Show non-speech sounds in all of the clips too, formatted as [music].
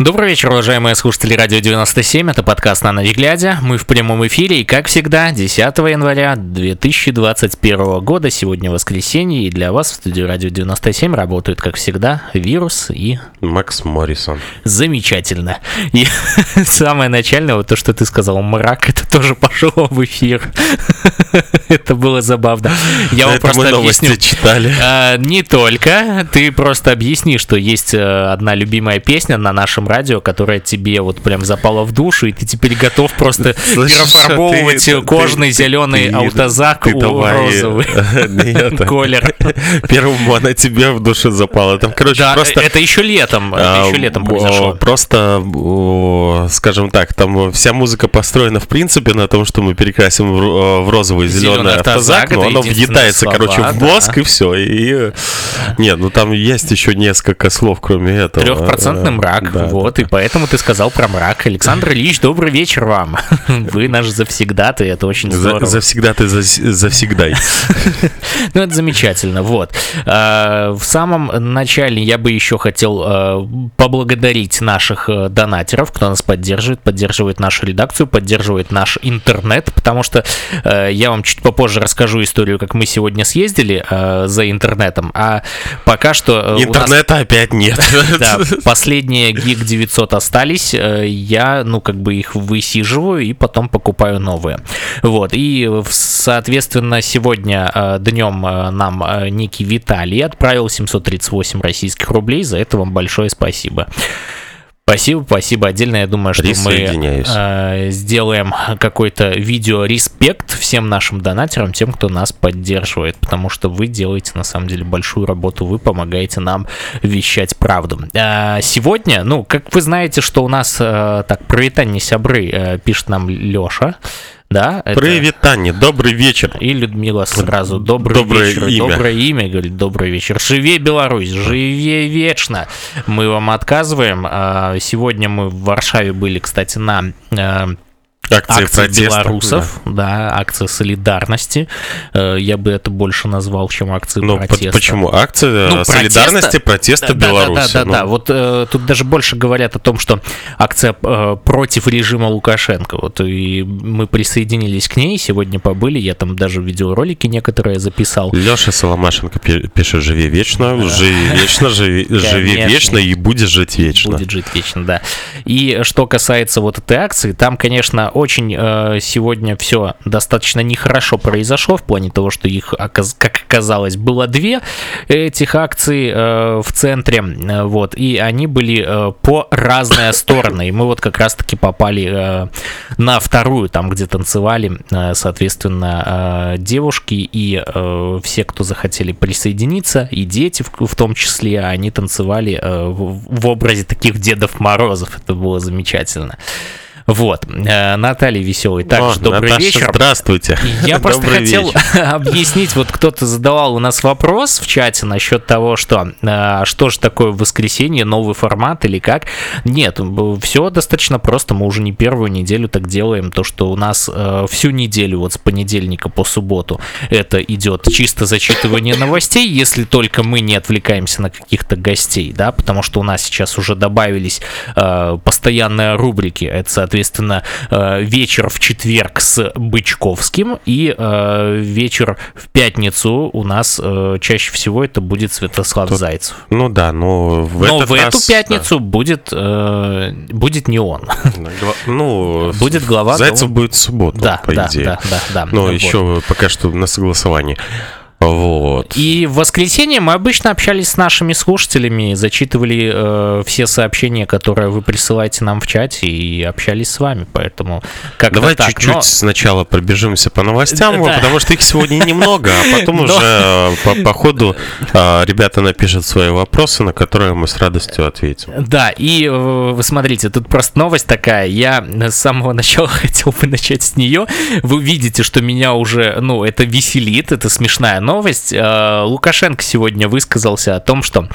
Добрый вечер, уважаемые слушатели Радио 97. Это подкаст «На ночь глядя». Мы в прямом эфире и, как всегда, 10 января 2021 года. Сегодня воскресенье, и для вас в студии Радио 97 работают, как всегда, Вирус и... Макс Моррисон. Замечательно. И [laughs] самое начальное, вот то, что ты сказал, мрак, это тоже пошло в эфир. [laughs] Это было забавно. Я вам просто объясню. читали. А, не только. Ты просто объясни, что есть э, одна любимая песня на нашем радио, которое тебе вот прям запало в душу, и ты теперь готов просто [laughs] перефарбовывать кожный зеленый аутозак у розовый [laughs] [laughs] колер. Первому она тебе в душе запала. Там, короче, да, просто... это еще летом, это еще летом произошло. Просто, скажем так, там вся музыка построена в принципе на том, что мы перекрасим в розовый зеленый автозак, но оно въедается, короче, в мозг и все. И нет, ну там есть еще несколько слов, кроме этого. Трехпроцентный мрак, вот, и поэтому ты сказал про мрак. Александр Ильич, добрый вечер вам. [laughs] Вы наш завсегдатый, это очень здорово. Завсегдатый, завсегдай. [laughs] Ну, это замечательно, вот. А, в самом начале я бы еще хотел а, поблагодарить наших э, донатеров, кто нас поддерживает, поддерживает нашу редакцию, поддерживает наш интернет, потому что э, я вам чуть попозже расскажу историю, как мы сегодня съездили э, за интернетом, а пока что... Интернета опять нет. Да, [laughs] последние гиг 900 остались, э, я, ну, как бы их высиживаю и потом покупаю новые. Вот, и, соответственно, сегодня э, днем э, нам некий Виталий отправил 738 российских рублей, за это вам большое спасибо. Спасибо, спасибо. Отдельно я думаю, что мы э, сделаем какой-то видео респект всем нашим донатерам, тем, кто нас поддерживает, потому что вы делаете на самом деле большую работу, вы помогаете нам вещать правду. А сегодня, ну, как вы знаете, что у нас э, так провитание сябры э, пишет нам Леша. Да, это... Привет, Таня, добрый вечер. И Людмила сразу, добрый доброе вечер, имя. доброе имя, говорит, добрый вечер. Живи, Беларусь, живи вечно. Мы вам отказываем. А, сегодня мы в Варшаве были, кстати, на э, Акция, акция белорусов, да. да, акция солидарности. Э, я бы это больше назвал, чем акция ну, протеста. Почему? Акция ну, солидарности, протеста, протеста да, Беларуси. Да, да, да, ну. да. Вот э, тут даже больше говорят о том, что акция э, против режима Лукашенко. Вот и мы присоединились к ней, сегодня побыли, я там даже видеоролики некоторые записал. Леша Соломашенко пишет: живи вечно, живи вечно, живи, живи вечно и будешь жить вечно. Будет жить вечно, да. И что касается вот этой акции, там, конечно, очень э, сегодня все достаточно нехорошо произошло в плане того, что их, как оказалось, было две этих акций э, в центре, э, вот, и они были э, по разные стороны, и мы вот как раз-таки попали э, на вторую, там, где танцевали, э, соответственно, э, девушки и э, все, кто захотели присоединиться, и дети в, в том числе, они танцевали э, в, в образе таких Дедов Морозов, это было замечательно. Вот. Э, Наталья Веселый. Также О, добрый Наташа, вечер. Здравствуйте. Я [laughs] просто добрый хотел вечер. [laughs] объяснить, вот кто-то задавал у нас вопрос в чате насчет того, что э, что же такое воскресенье, новый формат или как. Нет, все достаточно просто. Мы уже не первую неделю так делаем. То, что у нас э, всю неделю, вот с понедельника по субботу, это идет чисто зачитывание новостей, если только мы не отвлекаемся на каких-то гостей, да, потому что у нас сейчас уже добавились постоянные рубрики. Это, соответственно, соответственно, э, вечер в четверг с Бычковским и э, вечер в пятницу у нас э, чаще всего это будет Святослав Тут, Зайцев. Ну да, но в, но в раз, эту пятницу да. будет, будет не он. Ну, [laughs] будет глава. Зайцев будет в субботу, да, по да, идее. Да, да, да. Но вот. еще пока что на согласовании. Вот. И в воскресенье мы обычно общались с нашими слушателями, зачитывали э, все сообщения, которые вы присылаете нам в чате, и общались с вами, поэтому как Давай чуть-чуть Но... сначала пробежимся по новостям, да. потому что их сегодня немного, а потом уже э, по, по ходу э, ребята напишут свои вопросы, на которые мы с радостью ответим. Да, и э, вы смотрите, тут просто новость такая, я с самого начала [laughs] хотел бы начать с нее, вы видите, что меня уже, ну, это веселит, это смешная новость. Э, Лукашенко сегодня высказался о том, что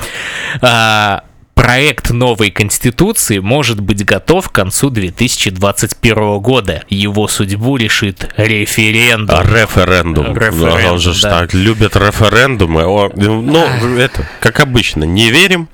э, проект новой конституции может быть готов к концу 2021 года. Его судьбу решит референдум. А, референдум. Референдум. Он же да. так любят референдумы. О, ну, это, как обычно, не верим,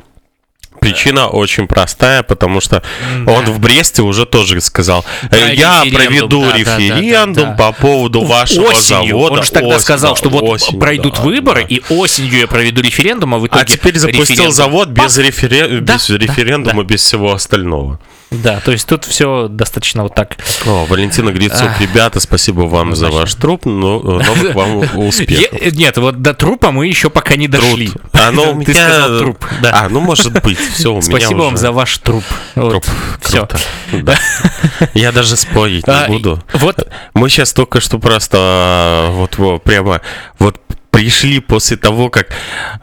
Причина очень простая, потому что да. он в Бресте уже тоже сказал, да, я проведу да, референдум да, да, да. по поводу вашего осенью. завода. Он же тогда осень, сказал, что вот осенью, пройдут да, выборы, да. и осенью я проведу референдум, а в итоге... А теперь запустил референдум. завод без, референ... да, без референдума, да. без всего остального. Да, то есть тут все достаточно вот так. О, Валентина Грицук, ребята, спасибо вам за ваш труп, но новых вам [laughs] успехов. Нет, вот до трупа мы еще пока не дошли. А, ну, [laughs] Ты сказал труп. А, ну, может быть, все, у Спасибо вам за ваш труп. Труп, все. Я даже спорить не а, буду. Вот. Мы сейчас только что просто вот прямо вот пришли после того, как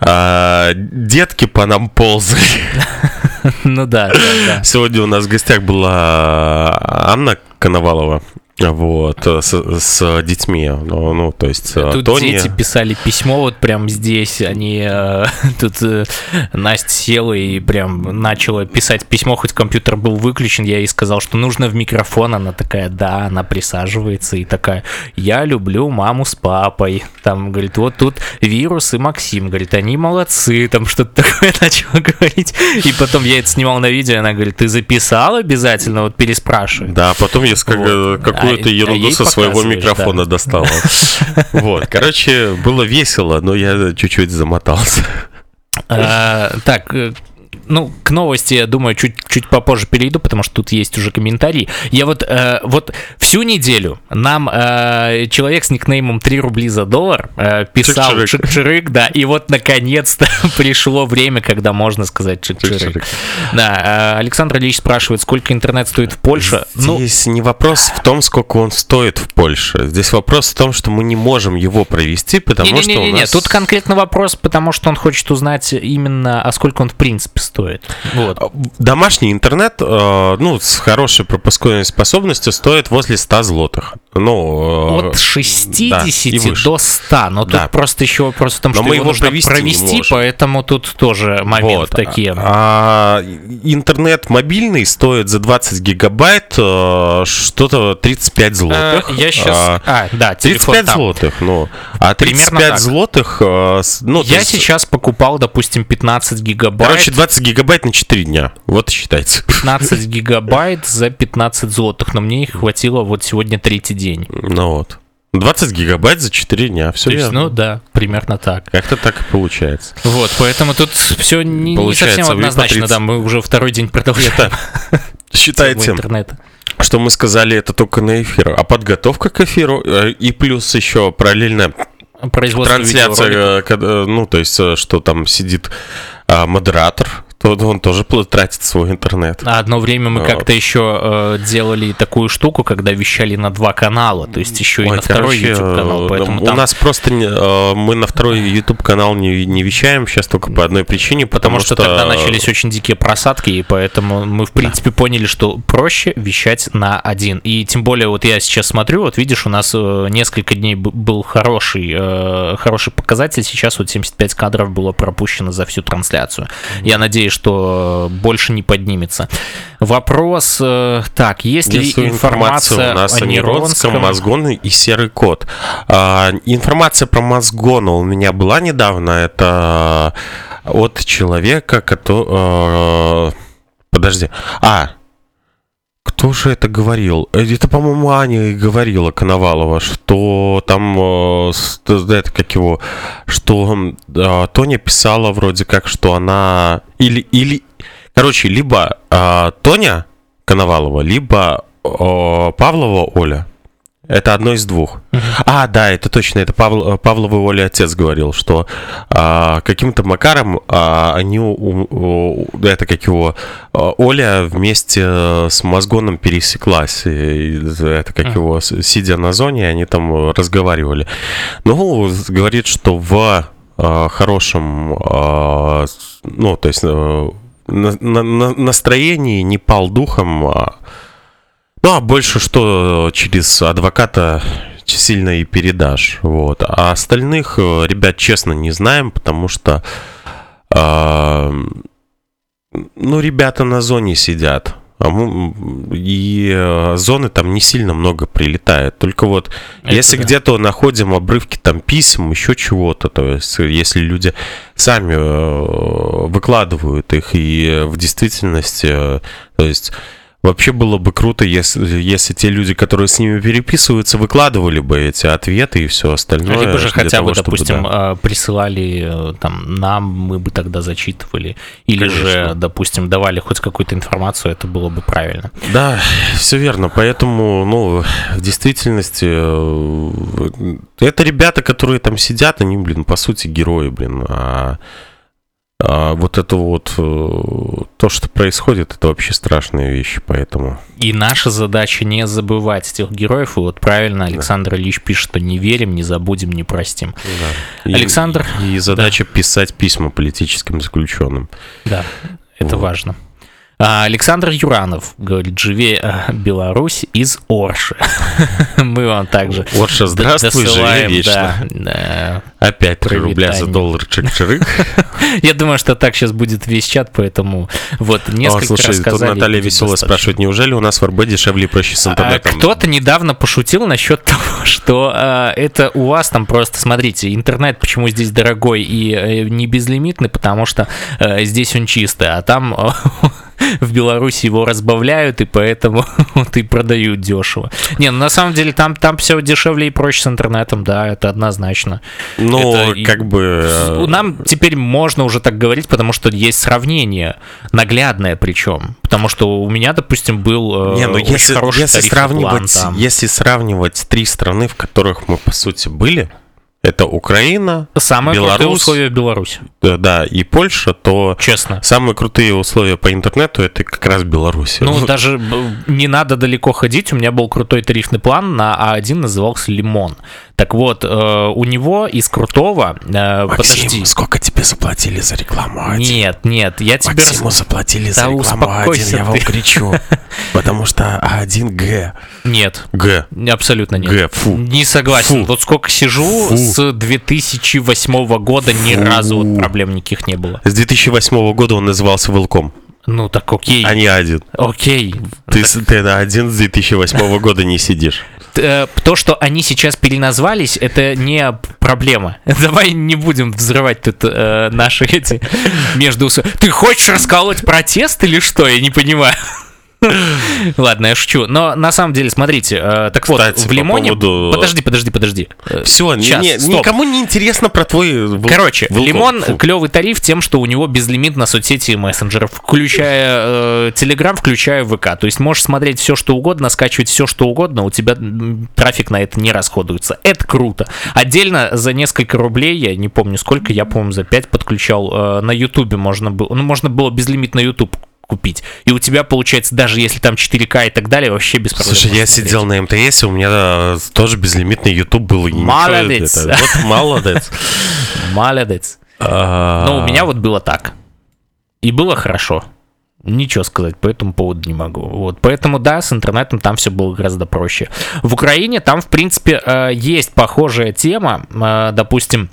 э, детки по нам ползали. [laughs] [laughs] Ну да, да, да. Сегодня у нас в гостях была Анна Коновалова. Вот, э, с, с детьми. Ну, ну, то есть э, Тут Тони... дети писали письмо вот прям здесь. Они э, [laughs] тут э, Настя села и прям начала писать письмо, хоть компьютер был выключен. Я ей сказал, что нужно в микрофон. Она такая, да, она присаживается и такая, я люблю маму с папой. Там, говорит, вот тут вирус и Максим. Говорит, они молодцы. Там что-то такое [laughs] начала говорить. И потом я это снимал на видео, и она говорит, ты записал обязательно? Вот переспрашивай. Да, потом я как, вот. какую какую-то ерунду а со своего микрофона да. достала. [laughs] Вот, короче, было весело, но я чуть-чуть замотался. А, так, э, ну, к новости, я думаю, чуть, чуть попозже перейду, потому что тут есть уже комментарии. Я вот, э, вот всю неделю нам э, человек с никнеймом 3 рубли за доллар э, писал чик-чирык, да, и вот наконец-то [laughs] пришло время, когда можно сказать чик-чирык. Да, э, Александр Ильич спрашивает, сколько интернет стоит в Польше? Ну, Здесь ну, не вопрос в том, сколько он стоит в Польше. Здесь вопрос в том, что мы не можем его провести, потому не, не, не, что у нас... Нет, тут конкретно вопрос, потому что он хочет узнать именно, а сколько он в принципе стоит стоит. Вот. А, домашний интернет, э, ну, с хорошей пропускной способностью стоит возле 100 злотых. Ну, э, От 60 да, до 100. Но да. тут просто еще вопрос в том, что Но мы его, нужно провести, поэтому тут тоже момент вот. такие. А, интернет мобильный стоит за 20 гигабайт э, что-то 35 злотых. А, я сейчас... А, а да, 35 там. злотых, ну. А 35 злотых... Ну, я есть... сейчас покупал, допустим, 15 гигабайт. Короче, 20 гигабайт на 4 дня. Вот считайте. 15 [laughs] гигабайт за 15 злотых. Но мне их хватило вот сегодня третий день. Ну вот. 20 гигабайт за 4 дня, все есть, Ну да, примерно так. Как-то так и получается. Вот, поэтому тут все не, не совсем однозначно, да, мы уже второй день продолжаем. Это, [laughs] считайте, что мы сказали это только на эфир, а подготовка к эфиру э, и плюс еще параллельно трансляция, э, ну то есть э, что там сидит а, модератор, то он тоже тратит свой интернет. А одно время мы как-то еще э, делали такую штуку, когда вещали на два канала, то есть еще Ой, и на второй YouTube канал. Поэтому у там... нас просто не, э, мы на второй YouTube канал не, не вещаем сейчас только по одной причине, потому, потому что, что тогда начались очень дикие просадки, и поэтому мы в принципе да. поняли, что проще вещать на один. И тем более вот я сейчас смотрю, вот видишь, у нас э, несколько дней был хороший э, хороший показатель, сейчас вот 75 кадров было пропущено за всю трансляцию. Я надеюсь надеюсь, что больше не поднимется. Вопрос, э, так, есть, есть ли информация, у нас о Неронском, Мозгоне и Серый Кот? А, информация про Мозгона у меня была недавно, это от человека, который... Э, подожди. А, кто же это говорил? Это, по-моему, Аня говорила Коновалова, что там, это как его, что Тоня писала вроде как, что она или или, короче, либо Тоня Коновалова, либо Павлова Оля. Это одно из двух. Uh-huh. А, да, это точно, это Павл, Павловый Оля отец говорил, что а, каким-то макаром а, они, у, у, это как его, а, Оля вместе с Мозгоном пересеклась. И, это как uh-huh. его, сидя на зоне, они там разговаривали. Ну, говорит, что в а, хорошем, а, ну, то есть а, на, на, настроении не пал духом, а ну, а больше что через адвоката сильно и передашь. Вот. А остальных э, ребят, честно, не знаем, потому что э, ну, ребята на зоне сидят. А и э, зоны там не сильно много прилетает. Только вот Это если да. где-то находим обрывки там писем, еще чего-то, то есть если люди сами э, выкладывают их и в действительности, то есть Вообще было бы круто, если, если те люди, которые с ними переписываются, выкладывали бы эти ответы и все остальное. Либо же хотя того, бы, допустим, да. А, присылали э, там нам, мы бы тогда зачитывали. Или Конечно. же, допустим, давали хоть какую-то информацию, это было бы правильно. Да, все верно. Поэтому, ну, в действительности, э, это ребята, которые там сидят, они, блин, по сути, герои, блин. А а вот это вот э, то, что происходит, это вообще страшные вещи, поэтому. И наша задача не забывать этих героев. И вот правильно Александр да. Ильич пишет, что не верим, не забудем, не простим. Да. Александр. И, и задача да. писать письма политическим заключенным. Да, это вот. важно. А, Александр Юранов говорит, живее а, Беларусь из Орши. [laughs] Мы вам также Орша, здравствуй, живее вечно. Да, Опять 3 рубля за доллар чик-чирык. [laughs] Я думаю, что так сейчас будет весь чат, поэтому вот несколько О, слушай, тут Наталья Веселая спрашивает, неужели у нас в РБ дешевле и проще с а, интернетом? Кто-то недавно пошутил насчет [laughs] того, что а, это у вас там просто, смотрите, интернет почему здесь дорогой и э, не безлимитный, потому что э, здесь он чистый, а там [laughs] в Беларуси его разбавляют, и поэтому [laughs] вот и продают дешево. Не, ну на самом деле там, там все дешевле и проще с интернетом, да, это однозначно. Ну, это, как бы... Э, нам теперь можно уже так говорить, потому что есть сравнение, наглядное причем. Потому что у меня, допустим, был э, Не, ну если, если сравнивать, план, если сравнивать три страны, в которых мы, по сути, были, это Украина, самые Беларусь, крутые условия Беларусь. Да, да, и Польша, то честно. Самые крутые условия по интернету это как раз Беларусь. Ну, даже не надо далеко ходить. У меня был крутой тарифный план на А1, назывался Лимон. Так вот, э, у него из крутого... Э, Максим, подожди. сколько тебе заплатили за рекламу А1? Нет, нет, я тебе... Максиму рас... заплатили да за рекламу А1, я вам кричу. [laughs] Потому что А1 Г. Нет. Г. Абсолютно нет. Г, фу. Не согласен. Фу. Вот сколько сижу, фу. с 2008 года ни фу. разу вот проблем никаких не было. С 2008 года он назывался Велком. Ну так окей. А не один. Окей. Ты, так... ты на один с 2008 [laughs] года не сидишь. Э, то, что они сейчас переназвались, это не проблема. [laughs] Давай не будем взрывать тут э, наши эти [laughs] между... Ты хочешь расколоть протест или что? Я не понимаю. [laughs] Ладно, я шучу. Но на самом деле, смотрите, э, так Кстати, вот, в Лимоне... Поводу... Подожди, подожди, подожди. Все, Сейчас, не, не, никому не интересно про твой... Короче, Вилком. Лимон Фу. клевый тариф тем, что у него безлимит на соцсети и мессенджеров, включая э, включая ВК. То есть можешь смотреть все, что угодно, скачивать все, что угодно, у тебя трафик на это не расходуется. Это круто. Отдельно за несколько рублей, я не помню сколько, я, по-моему, за 5 подключал, э, на Ютубе можно было, ну, можно было безлимит на YouTube купить. И у тебя получается, даже если там 4К и так далее, вообще без проблем. Слушай, я сидел на МТС, у меня э, тоже безлимитный YouTube был. И молодец. Вот молодец. [laughs] Молодец. А. Но у меня вот было так. И было хорошо. Ничего сказать по этому поводу не могу. Вот, поэтому да, с интернетом там все было гораздо проще. В Украине там, в принципе, э, есть похожая тема. Э, допустим,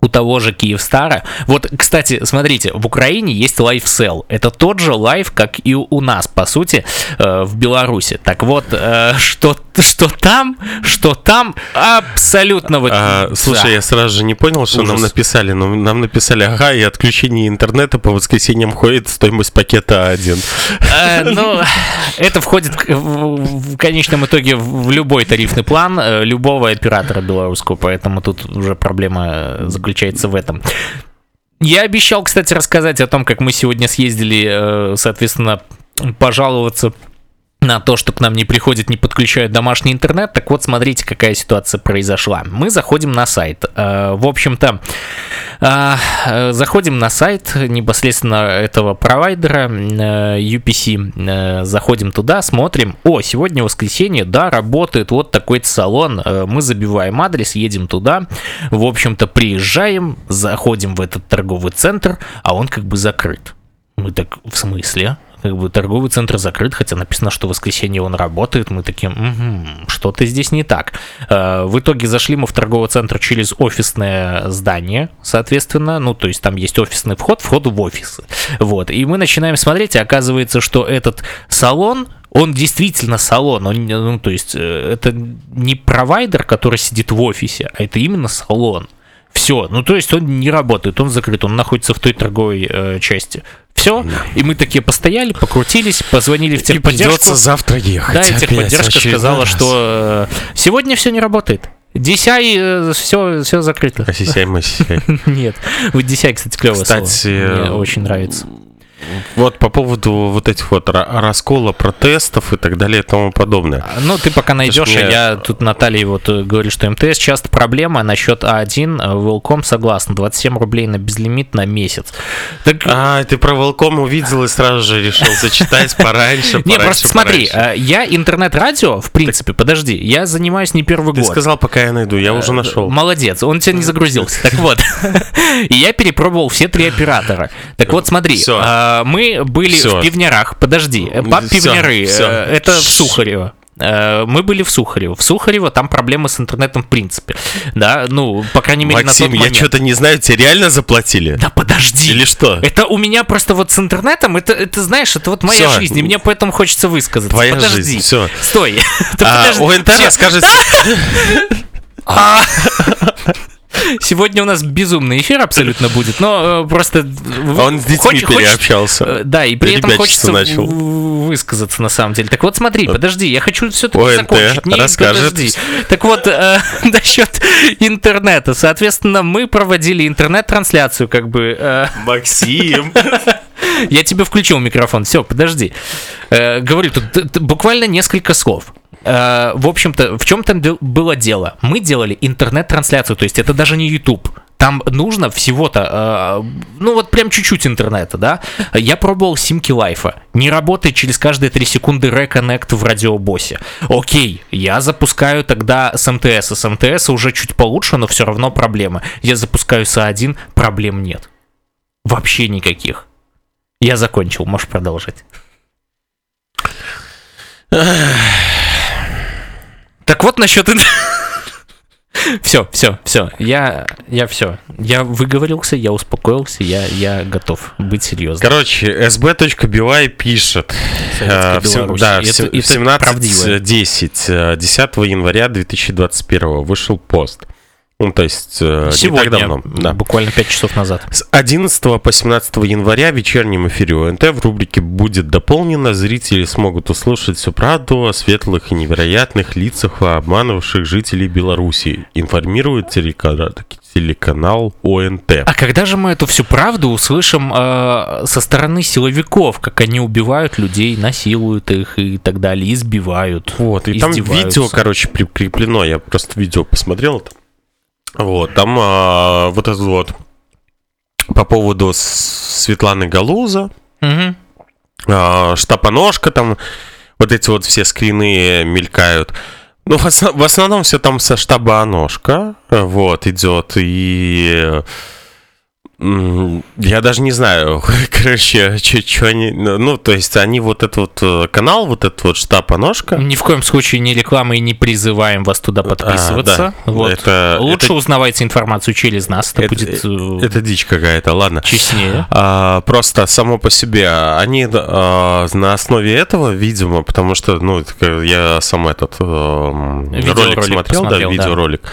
у того же Киевстара. Вот, кстати, смотрите, в Украине есть lifecell. Это тот же life, как и у нас, по сути, э, в Беларуси. Так вот, э, что, что там, что там, абсолютно вот... А, слушай, да. я сразу же не понял, что Ужас. нам написали. Но ну, нам написали, ага, и отключение интернета по воскресеньям ходит стоимость пакета один. Э, ну, это входит в, в конечном итоге в любой тарифный план э, любого оператора белорусского, поэтому тут уже проблема заключается заключается в этом. Я обещал, кстати, рассказать о том, как мы сегодня съездили, э, соответственно, пожаловаться на то, что к нам не приходит, не подключают домашний интернет. Так вот, смотрите, какая ситуация произошла. Мы заходим на сайт. Э, в общем-то, э, заходим на сайт непосредственно этого провайдера э, UPC. Заходим туда, смотрим. О, сегодня воскресенье, да, работает вот такой салон. Мы забиваем адрес, едем туда. В общем-то, приезжаем, заходим в этот торговый центр, а он как бы закрыт. Мы так, в смысле? Как бы торговый центр закрыт, хотя написано, что в воскресенье он работает. Мы такие, угу, что-то здесь не так. Э, в итоге зашли мы в торговый центр через офисное здание, соответственно, ну, то есть там есть офисный вход, вход в офисы. Вот, и мы начинаем смотреть, и оказывается, что этот салон, он действительно салон, он, ну, то есть э, это не провайдер, который сидит в офисе, а это именно салон. Все, ну то есть он не работает, он закрыт, он находится в той торговой э, части. Все, и мы такие постояли, покрутились, позвонили в техподдержку. И придется завтра ехать. Да, и техподдержка сказала, раз. что э, сегодня все не работает. DCI, все, все закрыто. А CCI мы CCI. Нет. Вот DCI, кстати, клево Кстати, Мне очень нравится. Вот по поводу вот этих вот раскола протестов и так далее и тому подобное. А, ну, ты пока найдешь, мне... я тут Наталья вот э, говорит, что МТС часто проблема насчет А1, Welcome согласен, 27 рублей на безлимит на месяц. Так... А, ты про Welcome увидел и сразу же решил зачитать пораньше, Не, просто смотри, э, я интернет-радио, в принципе, подожди, я занимаюсь не первый год. Ты сказал, пока я найду, я уже э, нашел. Молодец, он тебя не загрузился. Так вот, [laughs] и я перепробовал все три оператора. Так вот, смотри, а, мы были все. в пивнярах. Подожди, пап пивняры. Все. Это в Сухарево э, мы были в Сухарево. В Сухарево там проблемы с интернетом в принципе. Да, ну, по крайней мере, Максим, на тот момент. я что-то не знаю, тебе реально заплатили? Да подожди. Или что? Это у меня просто вот с интернетом, это, это знаешь, это вот моя все. жизнь, и мне поэтому хочется высказаться. Твоя подожди. жизнь, все. Стой. [laughs] А, ОНТ расскажет... [laughs] [laughs] Сегодня у нас безумный эфир абсолютно будет, но э, просто... Он с детьми хоч, переобщался. Э, да, и при этом хочется начал. высказаться на самом деле. Так вот смотри, подожди, я хочу все-таки закончить. Не, расскажет. подожди. Так вот, э, [laughs] насчет интернета. Соответственно, мы проводили интернет-трансляцию, как бы... Э, Максим! [laughs] Я тебе включил микрофон. Все, подожди. Э, говорю, тут буквально несколько слов. Э, в общем-то, в чем там было дело? Мы делали интернет-трансляцию, то есть это даже не YouTube. Там нужно всего-то, э, ну вот прям чуть-чуть интернета, да. Я пробовал симки лайфа. Не работает через каждые 3 секунды реконнект в радиобосе. Окей, я запускаю тогда с МТС. С МТС уже чуть получше, но все равно проблемы. Я запускаю с А1, проблем нет. Вообще никаких. Я закончил, можешь продолжить. Так вот насчет... Все, все, все. Я, я все. Я выговорился, я успокоился, я, я готов быть серьезным. Короче, sb.by пишет. Э, в, да, это, в 17.10 10, 10 января 2021 вышел пост. Ну, то есть э, Сегодня, не так давно. Да. Буквально 5 часов назад. С 11 по 17 января в вечернем эфире ОНТ в рубрике «Будет дополнено». Зрители смогут услышать всю правду о светлых и невероятных лицах, обманывавших жителей Беларуси. Информирует телеканал, телеканал ОНТ. А когда же мы эту всю правду услышим э, со стороны силовиков, как они убивают людей, насилуют их и так далее, избивают? Вот, и там видео, короче, прикреплено. Я просто видео посмотрел. Там вот, там а, вот этот вот по поводу Светланы Галуза, угу. а, штапоножка там, вот эти вот все скрины мелькают. Ну, в, основ, в основном все там со штаба ножка, вот, идет, и я даже не знаю, [laughs] короче, что они... Ну, то есть они вот этот вот э, канал, вот этот вот штаб Аношка... Ни в коем случае не реклама и не призываем вас туда подписываться. А, да. вот. это, Лучше это, узнавайте информацию через нас, это, это будет... Э, это дичь какая-то, ладно. Честнее. А, просто само по себе, они а, на основе этого, видимо, потому что, ну, я сам этот а, ролик смотрел, да, видеоролик. Да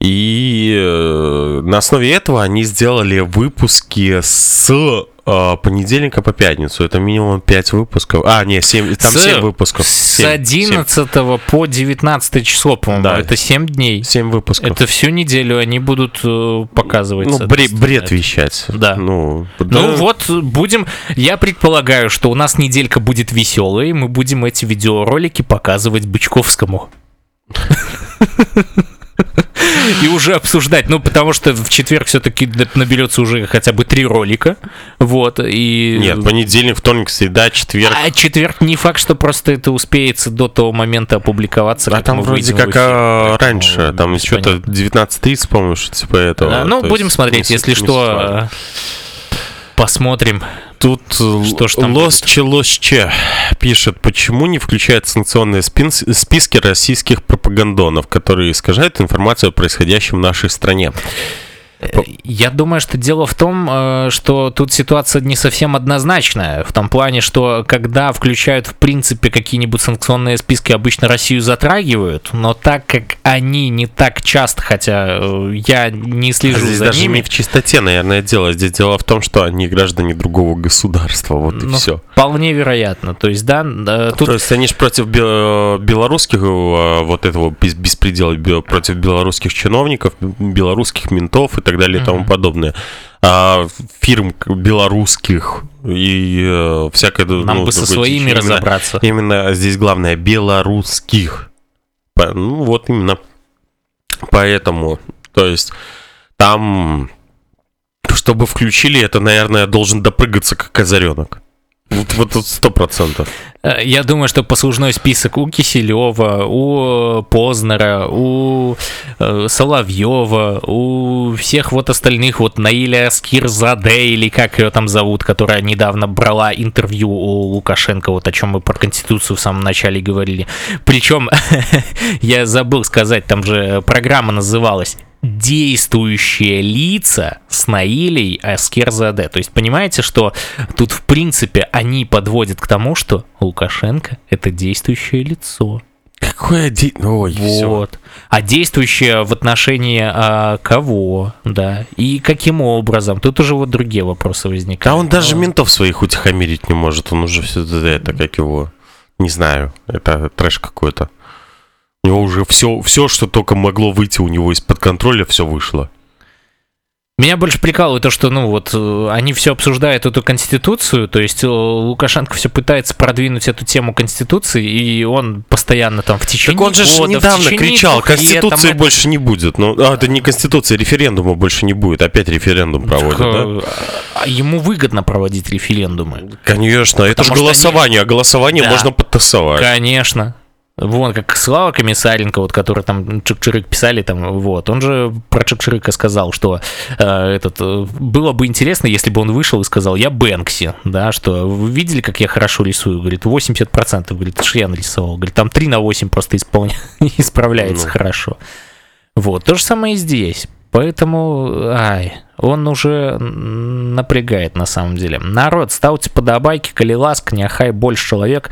и э, на основе этого они сделали выпуски с э, понедельника по пятницу. Это минимум 5 выпусков. А, не, 7, там с, 7 выпусков. 7, с 11 7. по 19 число, по-моему. Да. Это 7 дней. 7 выпусков. Это всю неделю они будут э, показывать. Ну, бред, бред вещать. Да. Ну, да. ну вот, будем... Я предполагаю, что у нас неделька будет веселой, мы будем эти видеоролики показывать Бычковскому. [laughs] и уже обсуждать, ну, потому что в четверг все-таки наберется уже хотя бы три ролика, вот, и... Нет, понедельник, вторник, среда, четверг. А четверг не факт, что просто это успеется до того момента опубликоваться. А там вроде как а, раньше, там что-то 19.30, по-моему, типа этого. А, ну, будем смотреть, если что, посмотрим. Тут что ж там Лос Челосче пишет, почему не включают санкционные списки российских пропагандонов, которые искажают информацию о происходящем в нашей стране. Я думаю, что дело в том, э, что тут ситуация не совсем однозначная. В том плане, что когда включают в принципе какие-нибудь санкционные списки, обычно Россию затрагивают, но так как они не так часто, хотя э, я не слежу а здесь за даже ними... не в чистоте, наверное, дело. Здесь дело в том, что они граждане другого государства, вот и ну, все. Вполне вероятно. То есть, да, тут... То есть они же против белорусских э, вот этого беспредела, против белорусских чиновников, белорусских ментов и так далее и тому подобное. А, фирм белорусских и э, всякое... Нам ну, бы со своими именно, разобраться. Именно здесь главное белорусских. Ну вот именно поэтому. То есть там, чтобы включили, это, наверное, должен допрыгаться как озаренок. Вот, вот сто процентов. Э, я думаю, что послужной список у Киселева, у Познера, у э, Соловьева, у всех вот остальных, вот Наиля Скирзаде или как ее там зовут, которая недавно брала интервью у Лукашенко, вот о чем мы про Конституцию в самом начале говорили. Причем, [laughs] я забыл сказать, там же программа называлась действующие лица с Наилей Аскерзаде. То есть понимаете, что тут в принципе они подводят к тому, что Лукашенко это действующее лицо. Какое де... Ой, вот. Все. А действующее в отношении а, кого, да, и каким образом? Тут уже вот другие вопросы возникают. А он даже ментов своих утихомирить не может, он уже все это, как его, не знаю, это трэш какой-то. У него уже все, все, что только могло выйти у него из-под контроля, все вышло. Меня больше прикалывает то, что, ну, вот, э, они все обсуждают эту конституцию, то есть э, Лукашенко все пытается продвинуть эту тему конституции, и он постоянно там в течение Так он же года, недавно кричал, конституции лет, больше это... не будет. Ну, а, это не конституция, референдума больше не будет. Опять референдум проводят, так, да? А ему выгодно проводить референдумы. Конечно, Потому это же голосование, они... а голосование да, можно подтасовать. Конечно. Вон, как Слава Комиссаренко, вот, который там Чукчирык писали, там, вот, он же про Чукчирыка сказал, что э, этот, э, было бы интересно, если бы он вышел и сказал, я Бэнкси, да, что вы видели, как я хорошо рисую, говорит, 80%, говорит, что я нарисовал, говорит, там 3 на 8 просто исполня... [laughs] исправляется ну. хорошо. Вот, то же самое и здесь. Поэтому, ай, он уже напрягает на самом деле. Народ, ставьте подобайки, калі ласка, няхай больше человек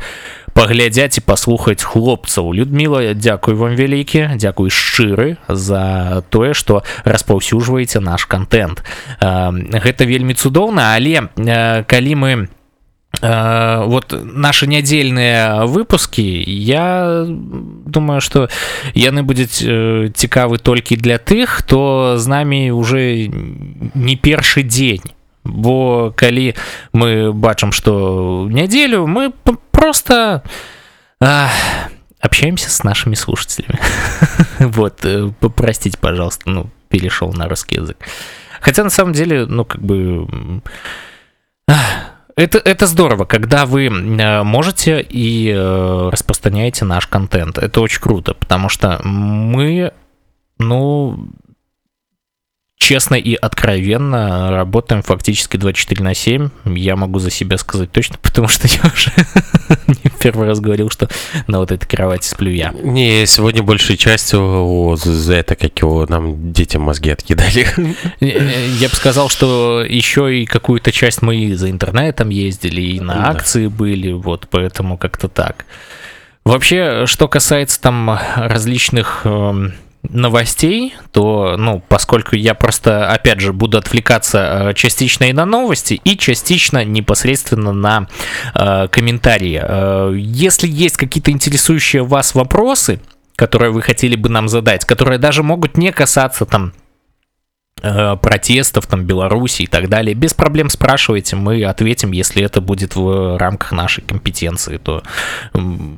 паглядзяць і паслухаць хлопцаў. Людміла дзякуй вам вялікі дзякуй шчыры за тое што распаўсюджваеце наш контент гэта вельмі цудоўна але калі мы Uh, вот наши нядзельныя выпуски я думаю что яны будуць uh, цікавы толькі для тых хто з намі уже не першы дзень бо калі мы бачым что нядзелю мы просто uh, общаемся с нашими слушателями [laughs] вот э, простите пожалуйста ну перешел на русский язык хотя на самом деле ну как бы это, это здорово, когда вы э, можете и э, распространяете наш контент. Это очень круто, потому что мы, ну, честно и откровенно работаем фактически 24 на 7. Я могу за себя сказать точно, [laughs] потому что я уже не первый раз говорил, что на вот этой кровати сплю я. Не, сегодня большей частью за это, как его нам детям мозги откидали. Я бы сказал, что еще и какую-то часть мы за интернетом ездили, и на акции были, вот, поэтому как-то так. Вообще, что касается там различных эм, новостей, то, ну, поскольку я просто, опять же, буду отвлекаться э, частично и на новости, и частично непосредственно на э, комментарии. Э, если есть какие-то интересующие вас вопросы, которые вы хотели бы нам задать, которые даже могут не касаться там протестов там Беларуси и так далее. Без проблем спрашивайте, мы ответим, если это будет в рамках нашей компетенции, то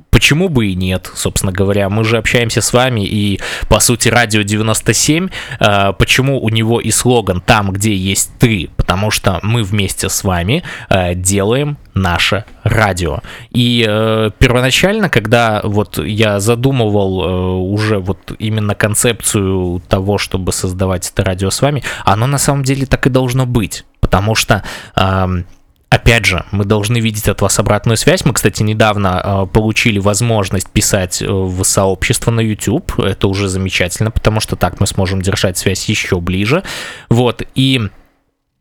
почему бы и нет, собственно говоря. Мы же общаемся с вами и, по сути, радио 97, э, почему у него и слоган «Там, где есть ты», потому что мы вместе с вами э, делаем наше радио. И э, первоначально, когда вот я задумывал э, уже вот именно концепцию того, чтобы создавать это радио с вами, оно на самом деле так и должно быть, потому что э, Опять же, мы должны видеть от вас обратную связь. Мы, кстати, недавно э, получили возможность писать э, в сообщество на YouTube. Это уже замечательно, потому что так мы сможем держать связь еще ближе. Вот, и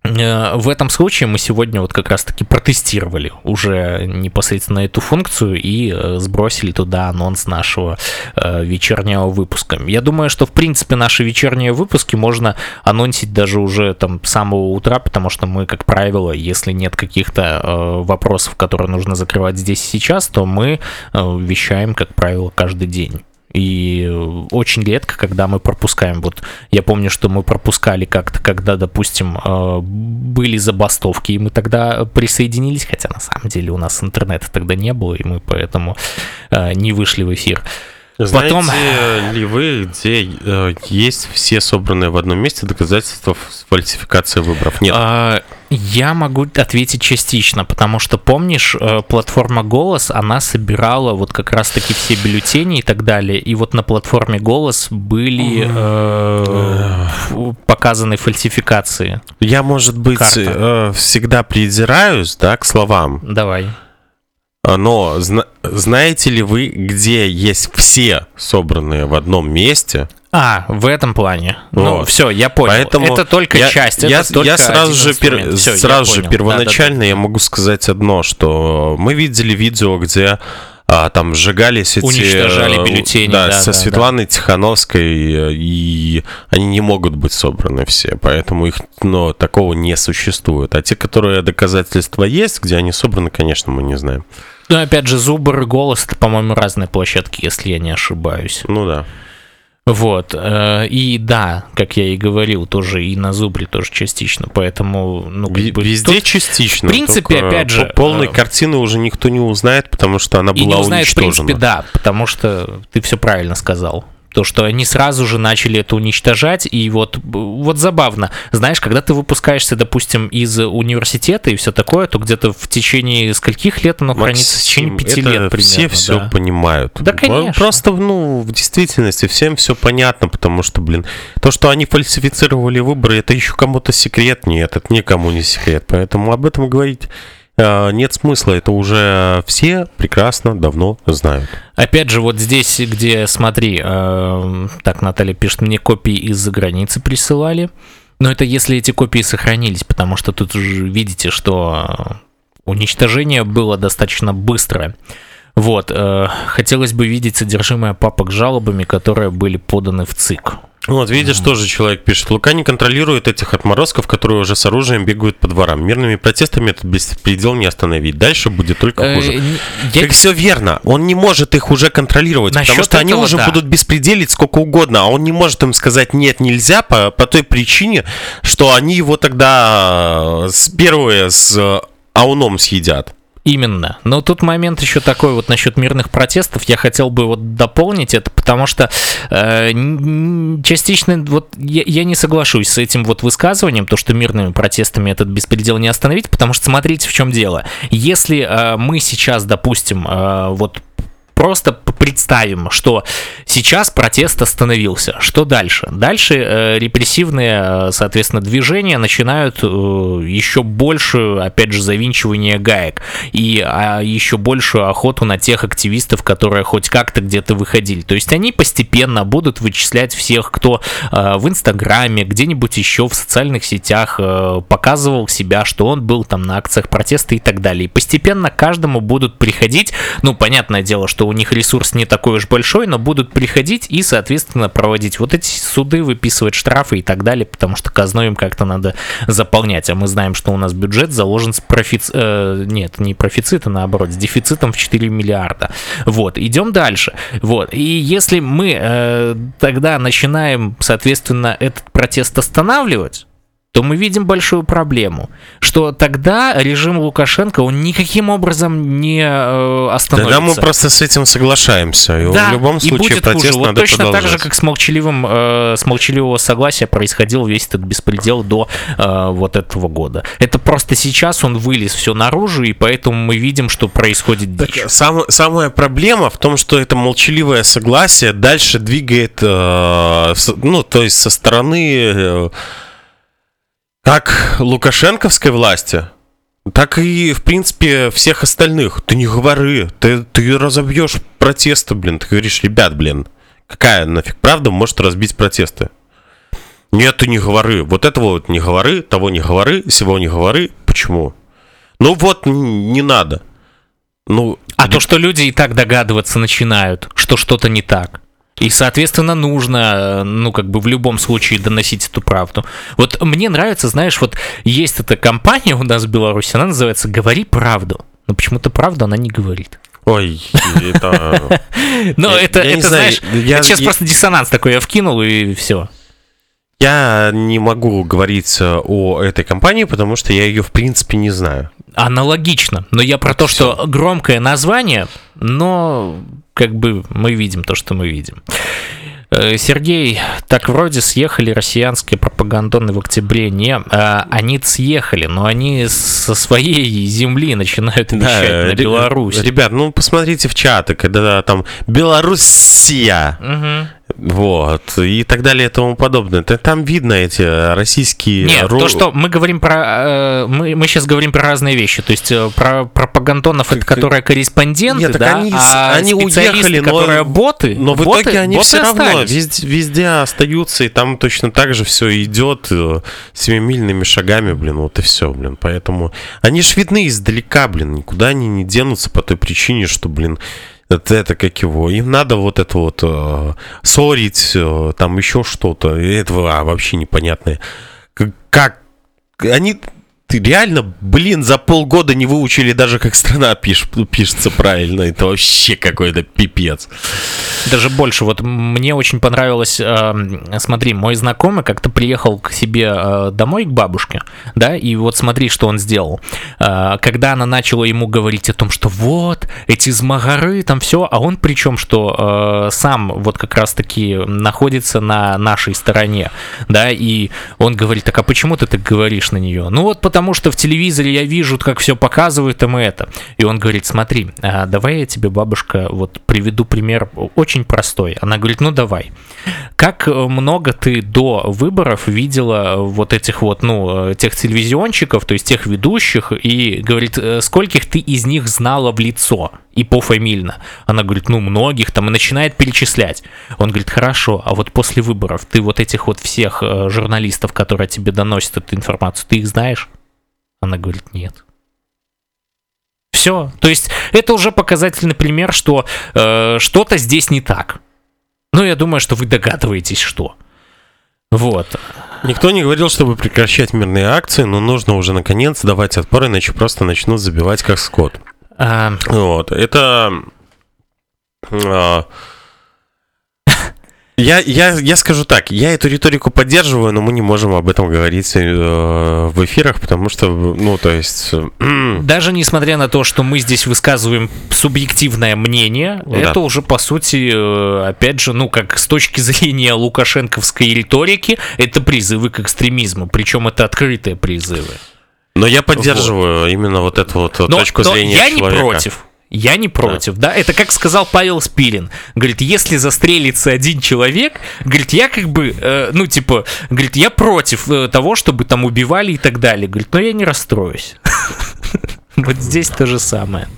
в этом случае мы сегодня вот как раз-таки протестировали уже непосредственно эту функцию и э, сбросили туда анонс нашего э, вечернего выпуска. Я думаю, что в принципе наши вечерние выпуски можно анонсить даже уже там с самого утра, потому что мы, как правило, если нет каких-то вопросов, которые нужно закрывать здесь и сейчас, то мы вещаем, как правило, каждый день. И очень редко, когда мы пропускаем. Вот я помню, что мы пропускали как-то, когда, допустим, э, были забастовки, и мы тогда присоединились, хотя на самом деле у нас интернета тогда не было, и мы поэтому э, не вышли в эфир. Знаете Потом... ли вы, где э, есть все собранные в одном месте доказательства фальсификации выборов? Нет. А, я могу ответить частично, потому что, помнишь, э, платформа «Голос», она собирала вот как раз-таки все бюллетени и так далее, и вот на платформе «Голос» были э, показаны фальсификации. Я, может быть, э, всегда придираюсь, да, к словам. Давай. А, но зна- знаете ли вы, где есть все собранные в одном месте? А, в этом плане. Ну, вот. Ну, все, я понял. Поэтому это только я, часть. Я, это только я сразу же, пер, все, сразу же первоначально да, да, да. я могу сказать одно, что мы видели видео, где а, там сжигались эти... Уничтожали бюллетени. Да, да со да, Светланой да. Тихановской, и они не могут быть собраны все, поэтому их, но такого не существует. А те, которые доказательства есть, где они собраны, конечно, мы не знаем. Ну, опять же, Зубр Голос, это, по-моему, разные площадки, если я не ошибаюсь. Ну да. Вот. Э, и да, как я и говорил, тоже и на Зубре тоже частично. Поэтому, ну, как бы, Везде тут, частично. В принципе, опять же... Полной э, картины уже никто не узнает, потому что она была и не узнает, уничтожена. в принципе, да, потому что ты все правильно сказал то, что они сразу же начали это уничтожать, и вот, вот забавно, знаешь, когда ты выпускаешься, допустим, из университета и все такое, то где-то в течение скольких лет оно Максим, хранится, в течение пяти лет примерно. все все да. понимают. Да, конечно. Просто, ну, в действительности всем все понятно, потому что, блин, то, что они фальсифицировали выборы, это еще кому-то секрет, нет, это никому не секрет, поэтому об этом говорить нет смысла, это уже все прекрасно давно знают. Опять же, вот здесь, где, смотри, э, так, Наталья пишет, мне копии из-за границы присылали. Но это если эти копии сохранились, потому что тут уже видите, что уничтожение было достаточно быстрое. Вот, э, хотелось бы видеть содержимое папок с жалобами, которые были поданы в ЦИК. Вот, видишь, mm тоже человек пишет. Лука не контролирует этих отморозков, которые уже с оружием бегают по дворам. Мирными протестами этот беспредел не остановить. Дальше будет только э, хуже. Я... Как все верно. Он не может их уже контролировать, Насчет потому что они уже да. будут беспределить сколько угодно, а он не может им сказать нет, нельзя по, по той причине, что они его тогда с первые с ауном съедят. Именно. Но тут момент еще такой вот насчет мирных протестов. Я хотел бы вот дополнить это, потому что э, частично вот я, я не соглашусь с этим вот высказыванием, то, что мирными протестами этот беспредел не остановить, потому что смотрите, в чем дело. Если э, мы сейчас, допустим, э, вот просто представим, что сейчас протест остановился. Что дальше? Дальше э, репрессивные, э, соответственно, движения начинают э, еще больше, опять же, завинчивание гаек и а, еще большую охоту на тех активистов, которые хоть как-то где-то выходили. То есть они постепенно будут вычислять всех, кто э, в Инстаграме, где-нибудь еще в социальных сетях э, показывал себя, что он был там на акциях протеста и так далее. И постепенно каждому будут приходить, ну, понятное дело, что у них ресурс не такой уж большой, но будут приходить и, соответственно, проводить вот эти суды, выписывать штрафы и так далее, потому что казну им как-то надо заполнять. А мы знаем, что у нас бюджет заложен с профици... Э, нет, не профицита, наоборот, с дефицитом в 4 миллиарда. Вот, идем дальше. Вот, и если мы э, тогда начинаем, соответственно, этот протест останавливать, то мы видим большую проблему, что тогда режим Лукашенко, он никаким образом не э, остановится. Тогда мы просто с этим соглашаемся. И да, в любом случае и будет протест хуже. Вот точно продолжать. так же, как с, молчаливым, э, с молчаливого согласия происходил весь этот беспредел до э, вот этого года. Это просто сейчас он вылез все наружу, и поэтому мы видим, что происходит дичь. Так, сам, самая проблема в том, что это молчаливое согласие дальше двигает, э, ну, то есть со стороны... Э, как лукашенковской власти, так и, в принципе, всех остальных. Ты не говори, ты, ты разобьешь протесты, блин. Ты говоришь, ребят, блин, какая нафиг правда может разбить протесты? Нет, ты не говори. Вот этого вот не говори, того не говори, всего не говори. Почему? Ну вот, не надо. Ну, а то, что люди и так догадываться начинают, что что-то не так. И, соответственно, нужно, ну, как бы в любом случае доносить эту правду. Вот мне нравится, знаешь, вот есть эта компания у нас в Беларуси, она называется «Говори правду». Но почему-то правду она не говорит. Ой, это... [laughs] Ну, это, это знаешь, сейчас просто диссонанс такой я вкинул, и все. Я не могу говорить о этой компании, потому что я ее, в принципе, не знаю. Аналогично. Но я про то, что громкое название, но как бы мы видим то, что мы видим. Э, Сергей, так вроде съехали россиянские пропагандоны в октябре. Не, а, они съехали, но они со своей земли начинают вещать да, на Беларусь. Ребят, ну посмотрите в чаты, когда там Белоруссия. Угу. Вот, и так далее и тому подобное. Там видно эти российские... Нет, ру... то, что мы говорим про... Э, мы, мы сейчас говорим про разные вещи. То есть э, про пропагандонов, это которые корреспонденты, Нет, да, они, а они уехали, но, которые боты... Но в боты, итоге они боты все равно везде, везде остаются, и там точно так же все идет э, семимильными шагами, блин, вот и все, блин. Поэтому они ж видны издалека, блин, никуда они не денутся по той причине, что, блин, это, это как его. Им надо вот это вот э, ссорить, э, там еще что-то. Этого а, вообще непонятное. Как они реально, блин, за полгода не выучили даже, как страна пиш, пишется правильно. Это вообще какой-то пипец. Даже больше. Вот мне очень понравилось, э, смотри, мой знакомый как-то приехал к себе э, домой, к бабушке, да, и вот смотри, что он сделал. Э, когда она начала ему говорить о том, что вот, эти змагары, там все, а он причем, что э, сам вот как раз-таки находится на нашей стороне, да, и он говорит, так а почему ты так говоришь на нее? Ну вот потому что в телевизоре я вижу, как все показывают им это. И он говорит, смотри, а давай я тебе, бабушка, вот приведу пример очень простой. Она говорит, ну давай. Как много ты до выборов видела вот этих вот, ну, тех телевизионщиков, то есть тех ведущих, и говорит, «Э, скольких ты из них знала в лицо? и пофамильно. Она говорит, ну, многих там, и начинает перечислять. Он говорит, хорошо, а вот после выборов ты вот этих вот всех э, журналистов, которые тебе доносят эту информацию, ты их знаешь? Она говорит, нет. Все. То есть это уже показательный пример, что э, что-то здесь не так. Ну, я думаю, что вы догадываетесь, что. Вот. Никто не говорил, чтобы прекращать мирные акции, но нужно уже наконец давать отпор, иначе просто начнут забивать как скот. А... Вот. Это... А я, я, я скажу так, я эту риторику поддерживаю, но мы не можем об этом говорить э, в эфирах, потому что, ну, то есть... Э, [clears throat] Даже несмотря на то, что мы здесь высказываем субъективное мнение, да. это уже, по сути, э, опять же, ну, как с точки зрения лукашенковской риторики, это призывы к экстремизму, причем это открытые призывы. Но я поддерживаю вот. именно вот эту вот но, точку но зрения я человека. Я не против. Я не против, да. да. Это как сказал Павел Спилин. Говорит, если застрелится один человек, говорит, я как бы, э, ну, типа, говорит, я против э, того, чтобы там убивали и так далее. Говорит, но я не расстроюсь. [laughs] Вот здесь то же самое.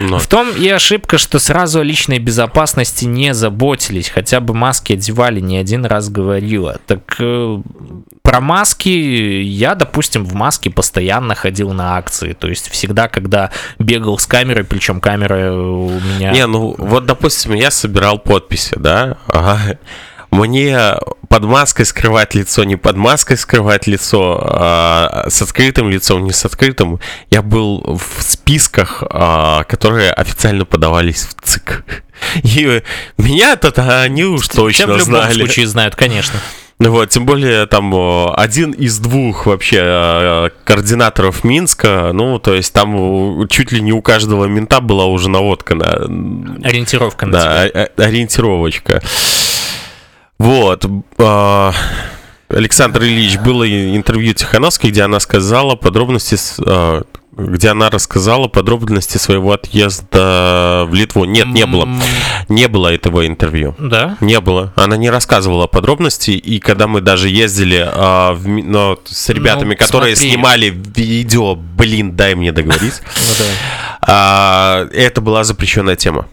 Но. В том и ошибка, что сразу о личной безопасности не заботились, хотя бы маски одевали, не один раз говорила. Так э, про маски я, допустим, в маске постоянно ходил на акции, то есть всегда, когда бегал с камерой, причем камера у меня... Не, ну вот, допустим, я собирал подписи, да, ага. Мне под маской скрывать лицо, не под маской скрывать лицо, а с открытым лицом, не с открытым. Я был в списках, а, которые официально подавались в ЦИК. И меня-то они уж точно знали. в любом знали. случае знают, конечно. Вот, тем более там один из двух вообще а, координаторов Минска, ну, то есть там чуть ли не у каждого мента была уже наводка на... Ориентировка на Да, тебя. ориентировочка. Вот. А, Александр Ильич, было интервью Тихановской, где она сказала подробности, а, где она рассказала подробности своего отъезда в Литву. Нет, не было. Не было этого интервью. Да? Не было. Она не рассказывала подробности, и когда мы даже ездили а, в, но, с ребятами, ну, которые смотри. снимали видео, блин, дай мне договорить, [laughs] ну а, это была запрещенная тема.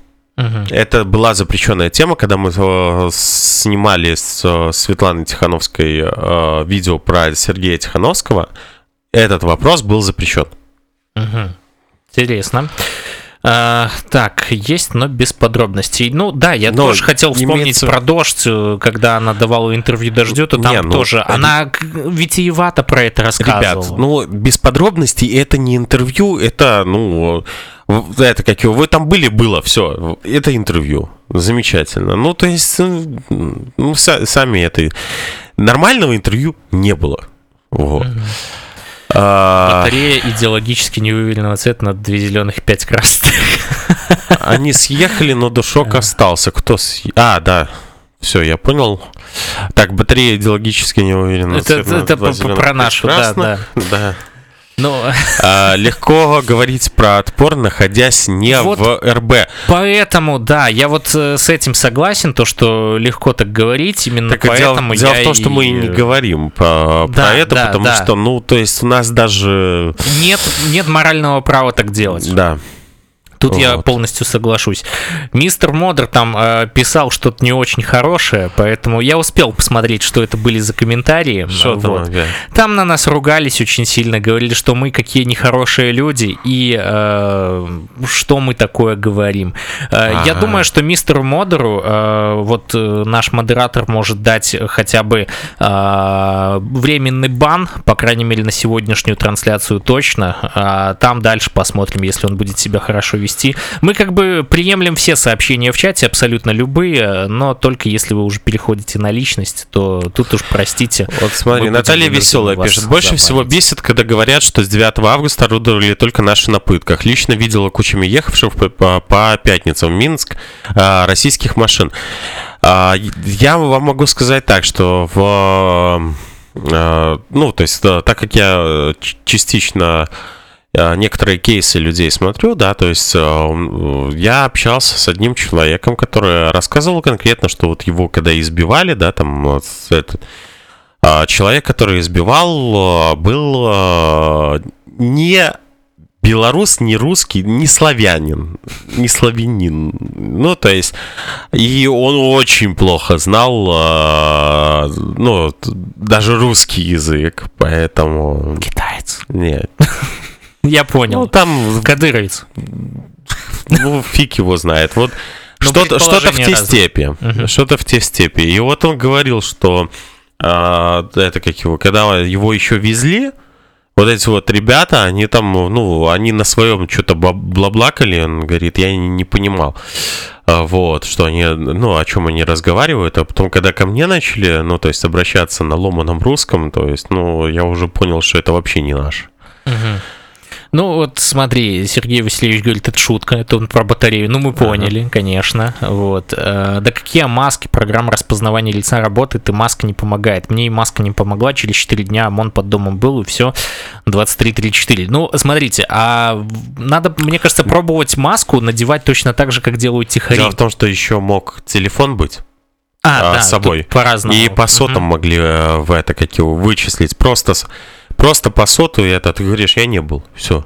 Это была запрещенная тема, когда мы э, снимали с э, Светланой Тихановской э, видео про Сергея Тихановского. Этот вопрос был запрещен. Угу. Интересно. А, так, есть, но без подробностей. Ну да, я но тоже хотел вспомнить имеется... про дождь, когда она давала интервью дождю, то там не, ну, тоже. Это... Она витиевато про это рассказывала. Ребят, ну без подробностей это не интервью, это, ну, это как его, вы там были, было, все, это интервью. Замечательно. Ну, то есть, ну, сами это... Nормального интервью не было. Вот. Mm-hmm. А... Батарея идеологически невыверенного цвета на две зеленых пять красных. Они съехали, но душок остался. Кто съ... А, да. Все, я понял. Так, батарея идеологически неуверенного цвета. Это, это про нашу, да, да. Да. Ну... А, легко говорить про отпор, находясь не вот в РБ. Поэтому, да, я вот э, с этим согласен, то, что легко так говорить, именно так поэтому дело, дело в том, что мы и не говорим по, да, про это, да, потому да. что, ну, то есть у нас даже... Нет, нет морального права так делать. Да. Тут вот. я полностью соглашусь. Мистер Модер там э, писал что-то не очень хорошее, поэтому я успел посмотреть, что это были за комментарии. Что вот. там, там на нас ругались очень сильно, говорили, что мы какие нехорошие люди и э, что мы такое говорим. Э, я думаю, что мистеру Модеру э, вот э, наш модератор может дать хотя бы э, временный бан, по крайней мере на сегодняшнюю трансляцию точно. А там дальше посмотрим, если он будет себя хорошо вести вести. Мы как бы приемлем все сообщения в чате, абсолютно любые, но только если вы уже переходите на личность, то тут уж простите. Вот смотри, Наталья Веселая пишет. Больше всего бесит, когда говорят, что с 9 августа орудовали только наши на пытках. Лично видела кучами ехавших по, по, по пятницам в Минск а, российских машин. А, я вам могу сказать так, что в... А, ну, то есть, так как я частично Э, некоторые кейсы людей смотрю, да, то есть э, я общался с одним человеком, который рассказывал конкретно, что вот его когда избивали, да, там вот этот а, человек, который избивал, э, был не белорус, не русский, не славянин, не славянин. Ну, то есть, и он очень плохо знал, ну, даже русский язык, поэтому... Китаец. Нет. [laughs] Я понял. Ну, там... Кадыровец. Ну, фиг его знает. Вот ну, что-то что в те степи. Угу. Что-то в те степи. И вот он говорил, что а, это как его, когда его еще везли, вот эти вот ребята, они там, ну, они на своем что-то блаблакали, он говорит, я не, не понимал. А, вот, что они, ну, о чем они разговаривают, а потом, когда ко мне начали, ну, то есть обращаться на ломаном русском, то есть, ну, я уже понял, что это вообще не наш. Угу. Ну, вот смотри, Сергей Васильевич говорит, это шутка, это он про батарею. Ну, мы поняли, ага. конечно. Вот. Э, да какие маски, программа распознавания лица работает, и маска не помогает. Мне и маска не помогла, через 4 дня ОМОН под домом был, и все, 23-34. Ну, смотрите, а надо, мне кажется, пробовать маску надевать точно так же, как делают тихари. Дело в том, что еще мог телефон быть. А, а да, с собой. По-разному. И по сотам угу. могли э, в это, как его, вычислить. Просто Просто по соту это ты говоришь, я не был. Все.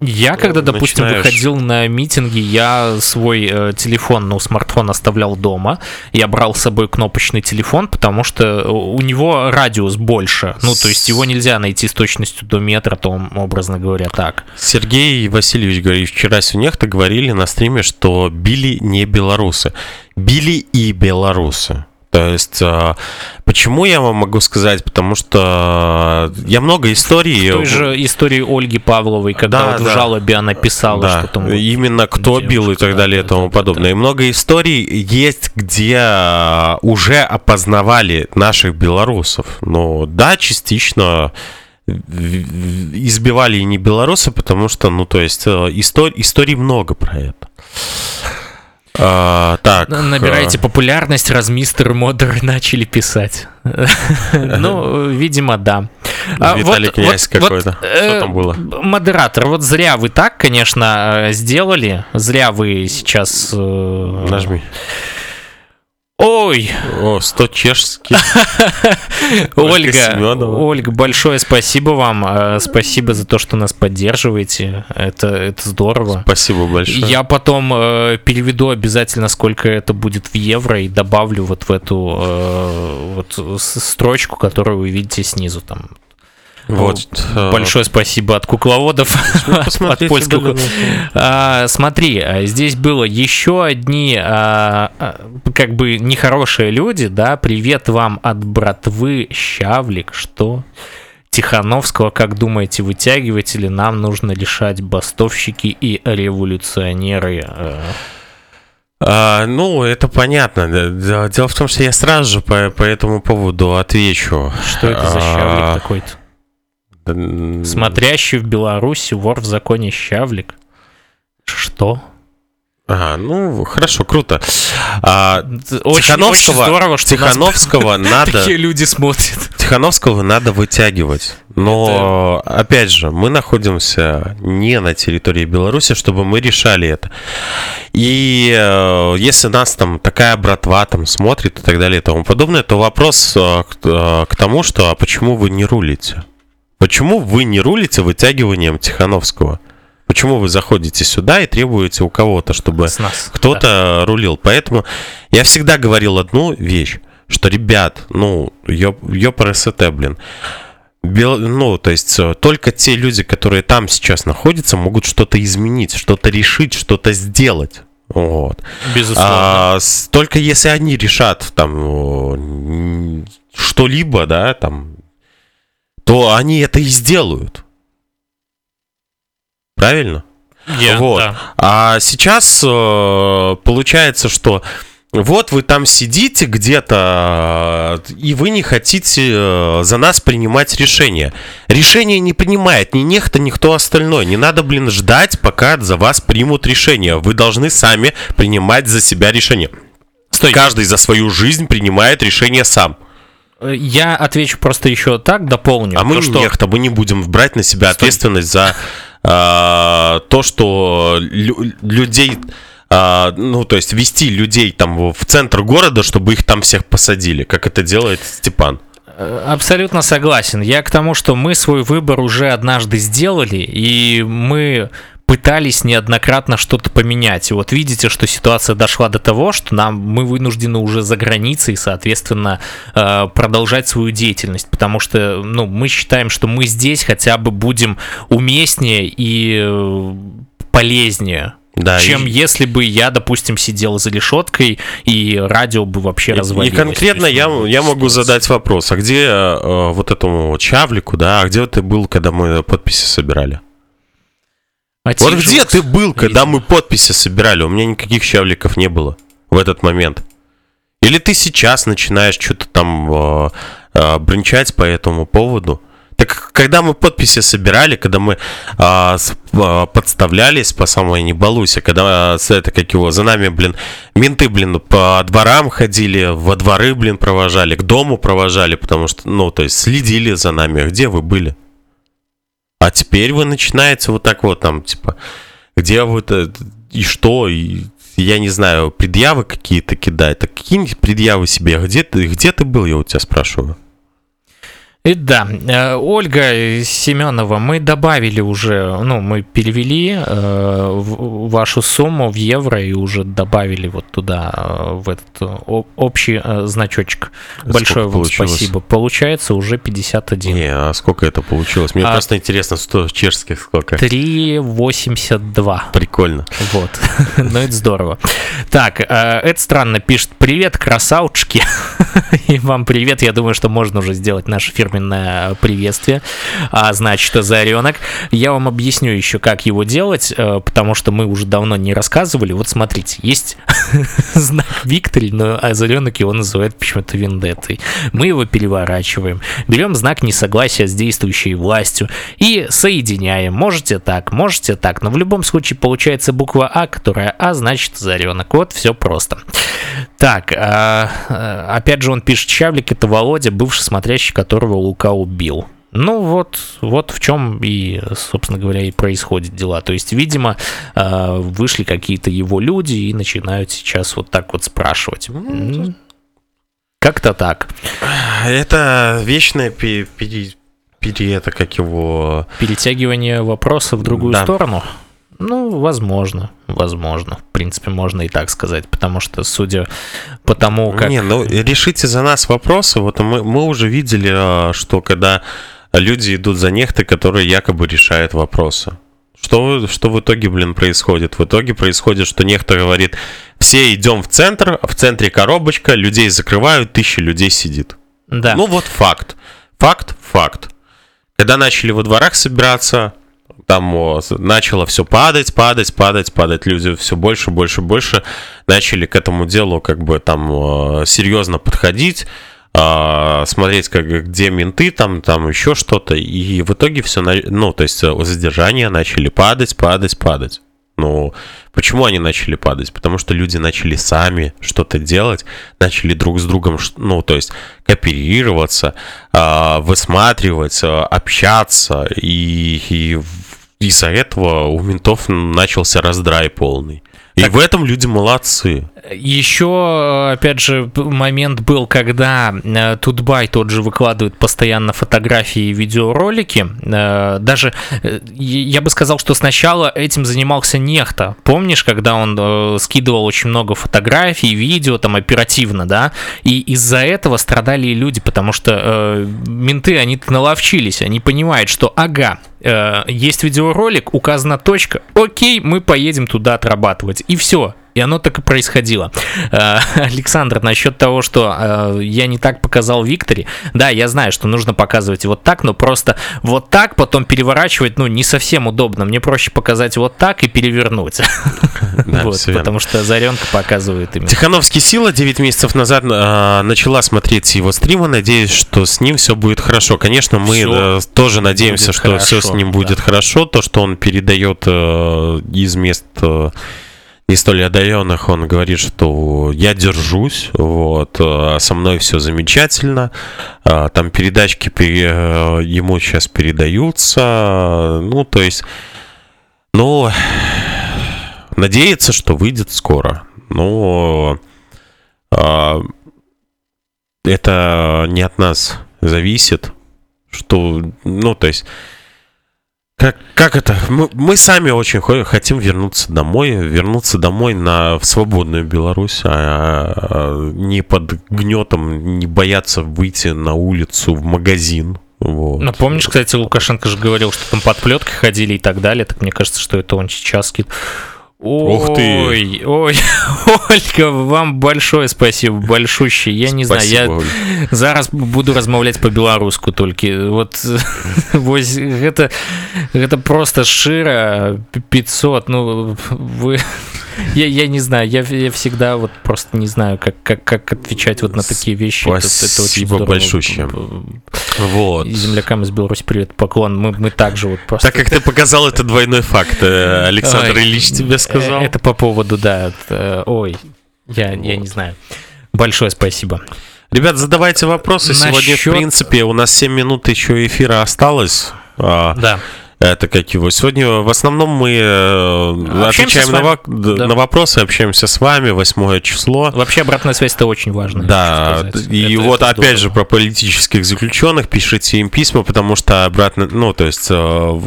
Я, когда, допустим, начинаешь... выходил на митинги, я свой э, телефон, ну, смартфон оставлял дома. Я брал с собой кнопочный телефон, потому что у него радиус больше. Ну, то есть его нельзя найти с точностью до метра, то образно говоря, так. Сергей Васильевич говорит, вчера нехто говорили на стриме, что били не белорусы. Били и белорусы. То есть, а, почему я вам могу сказать? Потому что я много историй... Той же истории Ольги Павловой, когда да, вот да. в жалобе она писала, да. что там... Именно кто девушка, бил и так далее и тому подобное. И много историй есть, где уже опознавали наших белорусов. Ну, да, частично избивали и не белорусы, потому что, ну, то есть, э, историй, историй много про это. А, так. Набираете а... популярность, раз мистер Модер [laughs] начали писать. [laughs] ну, видимо, да. А, Виталий Князь какой-то. Вот, э, Что там было? Модератор, вот зря вы так, конечно, э, сделали. Зря вы сейчас... Э, Нажми. Ой! О, 100 чешских. [laughs] Ольга, Ольга, большое спасибо вам. Э, спасибо за то, что нас поддерживаете. Это, это здорово. Спасибо большое. Я потом э, переведу обязательно, сколько это будет в евро, и добавлю вот в эту э, вот строчку, которую вы видите снизу. Там вот. Э, большое спасибо от кукловодов, [laughs] от польского. А, смотри, а, здесь было еще одни, а, как бы нехорошие люди, да. Привет вам от братвы Щавлик, что? Тихановского, как думаете, вытягивать или нам нужно решать бастовщики и революционеры? А, ну, это понятно. Дело в том, что я сразу же по, по этому поводу отвечу. Что это за щавлик а, такой-то? Смотрящий в Беларуси вор в законе Щавлик. Что? Ага, ну хорошо, круто. А, очень, Тихановского, очень здорово, что Тихановского [laughs] надо. Такие люди смотрят. Тихановского надо вытягивать. Но это... опять же, мы находимся не на территории Беларуси, чтобы мы решали это. И э, если нас там такая братва там смотрит и так далее и тому подобное, то вопрос э, к, э, к тому, что а почему вы не рулите? Почему вы не рулите вытягиванием Тихановского? Почему вы заходите сюда и требуете у кого-то, чтобы кто-то да. рулил? Поэтому я всегда говорил одну вещь, что, ребят, ну, ёпрст, блин, Бел, ну, то есть э, только те люди, которые там сейчас находятся, могут что-то изменить, что-то решить, что-то сделать. Вот. Безусловно. А, только если они решат там что-либо, да, там то они это и сделают. Правильно? Yeah, вот. Да. А сейчас э, получается, что вот вы там сидите где-то, и вы не хотите э, за нас принимать решение. Решение не принимает ни нехто, ни кто остальной. Не надо, блин, ждать, пока за вас примут решение. Вы должны сами принимать за себя решение. Стой. Каждый за свою жизнь принимает решение сам. Я отвечу просто еще так, дополню. А мы то, что... нехто, мы не будем брать на себя Стой. ответственность за э, то, что лю- людей, э, ну, то есть вести людей там в центр города, чтобы их там всех посадили, как это делает Степан. Э, абсолютно согласен. Я к тому, что мы свой выбор уже однажды сделали, и мы пытались неоднократно что-то поменять. И вот видите, что ситуация дошла до того, что нам мы вынуждены уже за границей, соответственно, э, продолжать свою деятельность, потому что, ну, мы считаем, что мы здесь хотя бы будем уместнее и э, полезнее. Да, чем и... если бы я, допустим, сидел за решеткой и радио бы вообще развалилось. И конкретно есть, я, я могу задать вопрос, а где э, вот этому Чавлику, да, а где ты был, когда мы подписи собирали? А вот где ты был, когда мы подписи собирали? У меня никаких щавликов не было в этот момент. Или ты сейчас начинаешь что-то там э, э, бренчать по этому поводу? Так когда мы подписи собирали, когда мы э, э, подставлялись по самой не балуйся, когда э, это как его, за нами, блин, менты, блин, по дворам ходили, во дворы, блин, провожали, к дому провожали, потому что, ну, то есть следили за нами. Где вы были? А теперь вы начинаете вот так вот там, типа, где вы это и что, и я не знаю, предъявы какие-то кидать. Так какие-нибудь предъявы себе, где ты, где ты был, я у тебя спрашиваю. И да, э, Ольга Семенова, мы добавили уже, ну, мы перевели э, вашу сумму в евро и уже добавили вот туда, э, в этот общий значочек. Большое вам получилось? спасибо. Получается уже 51. Не, а сколько это получилось? Мне а, просто интересно, 100 чешских сколько? 3,82. Прикольно. Вот, [laughs] ну это здорово. Так, это странно пишет, привет, красавчики. [laughs] И вам привет, я думаю, что можно уже сделать наш фирменный фирменное приветствие, а значит, озаренок. Я вам объясню еще, как его делать, э, потому что мы уже давно не рассказывали. Вот смотрите, есть [laughs] знак Виктори, но озаренок его называют почему-то вендеттой. Мы его переворачиваем, берем знак несогласия с действующей властью и соединяем. Можете так, можете так, но в любом случае получается буква А, которая А, значит озаренок. Вот все просто. Так, а, а, опять же он пишет, Чавлик это Володя, бывший смотрящий, которого Лука убил. Ну вот, вот в чем и, собственно говоря, и происходят дела. То есть, видимо, э, вышли какие-то его люди и начинают сейчас вот так вот спрашивать. Ну, как-то так. Это вечное пере, пере, пере, это как его... Перетягивание вопроса в другую да. сторону? Ну, возможно, возможно. В принципе, можно и так сказать, потому что, судя по тому, как... Не, ну, решите за нас вопросы. Вот мы, мы уже видели, а, что когда люди идут за нехты, которые якобы решают вопросы. Что, что в итоге, блин, происходит? В итоге происходит, что нехта говорит, все идем в центр, в центре коробочка, людей закрывают, тысяча людей сидит. Да. Ну вот факт. Факт, факт. Когда начали во дворах собираться, там начало все падать, падать, падать, падать. Люди все больше, больше, больше начали к этому делу как бы там серьезно подходить а, смотреть, как, где менты, там, там еще что-то, и в итоге все, ну, то есть задержания начали падать, падать, падать. Ну, почему они начали падать? Потому что люди начали сами что-то делать, начали друг с другом, ну, то есть кооперироваться, а, высматривать, общаться, и, и из-за этого у ментов начался раздрай полный. И так, в этом люди молодцы. Еще, опять же, момент был, когда э, Тутбай тот же выкладывает постоянно фотографии и видеоролики. Э, даже, э, я бы сказал, что сначала этим занимался Нехта. Помнишь, когда он скидывал очень много фотографий, видео, там, оперативно, да? И из-за этого страдали и люди, потому что менты, они наловчились, они понимают, что, ага, есть видеоролик, указана точка, окей, мы поедем туда отрабатывать. И все, и оно так и происходило. Э, Александр, насчет того, что э, я не так показал Викторе, да, я знаю, что нужно показывать вот так, но просто вот так потом переворачивать, ну, не совсем удобно. Мне проще показать вот так и перевернуть. [laughs] Да, вот, потому что Заренка показывает именно. Тихановский Сила 9 месяцев назад э, начала смотреть его стримы. Надеюсь, что с ним все будет хорошо. Конечно, мы тоже надеемся, что хорошо, все с ним будет да. хорошо. То, что он передает э, из мест... Э, не столь одаренных, он говорит, что я держусь, вот, а со мной все замечательно, а, там передачки э, ему сейчас передаются, ну, то есть, ну, надеется, что выйдет скоро, но это не от нас зависит, что, ну, то есть, как, как это? Мы, мы сами очень хотим вернуться домой, вернуться домой на в свободную Беларусь, а, а не под гнетом, не бояться выйти на улицу, в магазин. Вот. Ну, помнишь, кстати, Лукашенко же говорил, что там подплетки ходили и так далее, так мне кажется, что это он сейчас Ух ты! Ой, ой, [laughs] Ольга, вам большое спасибо, большущее. Я не спасибо, знаю, я Оль. зараз буду размаўляць по-беларуску только. Вот, [laughs] вось гэта гэта просто шира 500 ну вы я, я не знаю, я, я всегда вот просто не знаю, как, как, как отвечать вот на такие вещи. Спасибо это, это большое. Вот. Землякам из Беларуси привет, поклон. Мы, мы также вот просто... Так как ты показал, это двойной факт. Э, Александр Ой, Ильич тебе сказал. Это по поводу, да. Это, ой, я, вот. я не знаю. Большое спасибо. Ребят, задавайте вопросы. Насчет... Сегодня, в принципе, у нас 7 минут еще эфира осталось. А, да это как его. Сегодня в основном мы э, отвечаем на, да. на вопросы, общаемся с вами, восьмое число. Вообще обратная связь это очень важно. Да, и это, вот это опять же про политических заключенных пишите им письма, потому что обратно, ну, то есть э,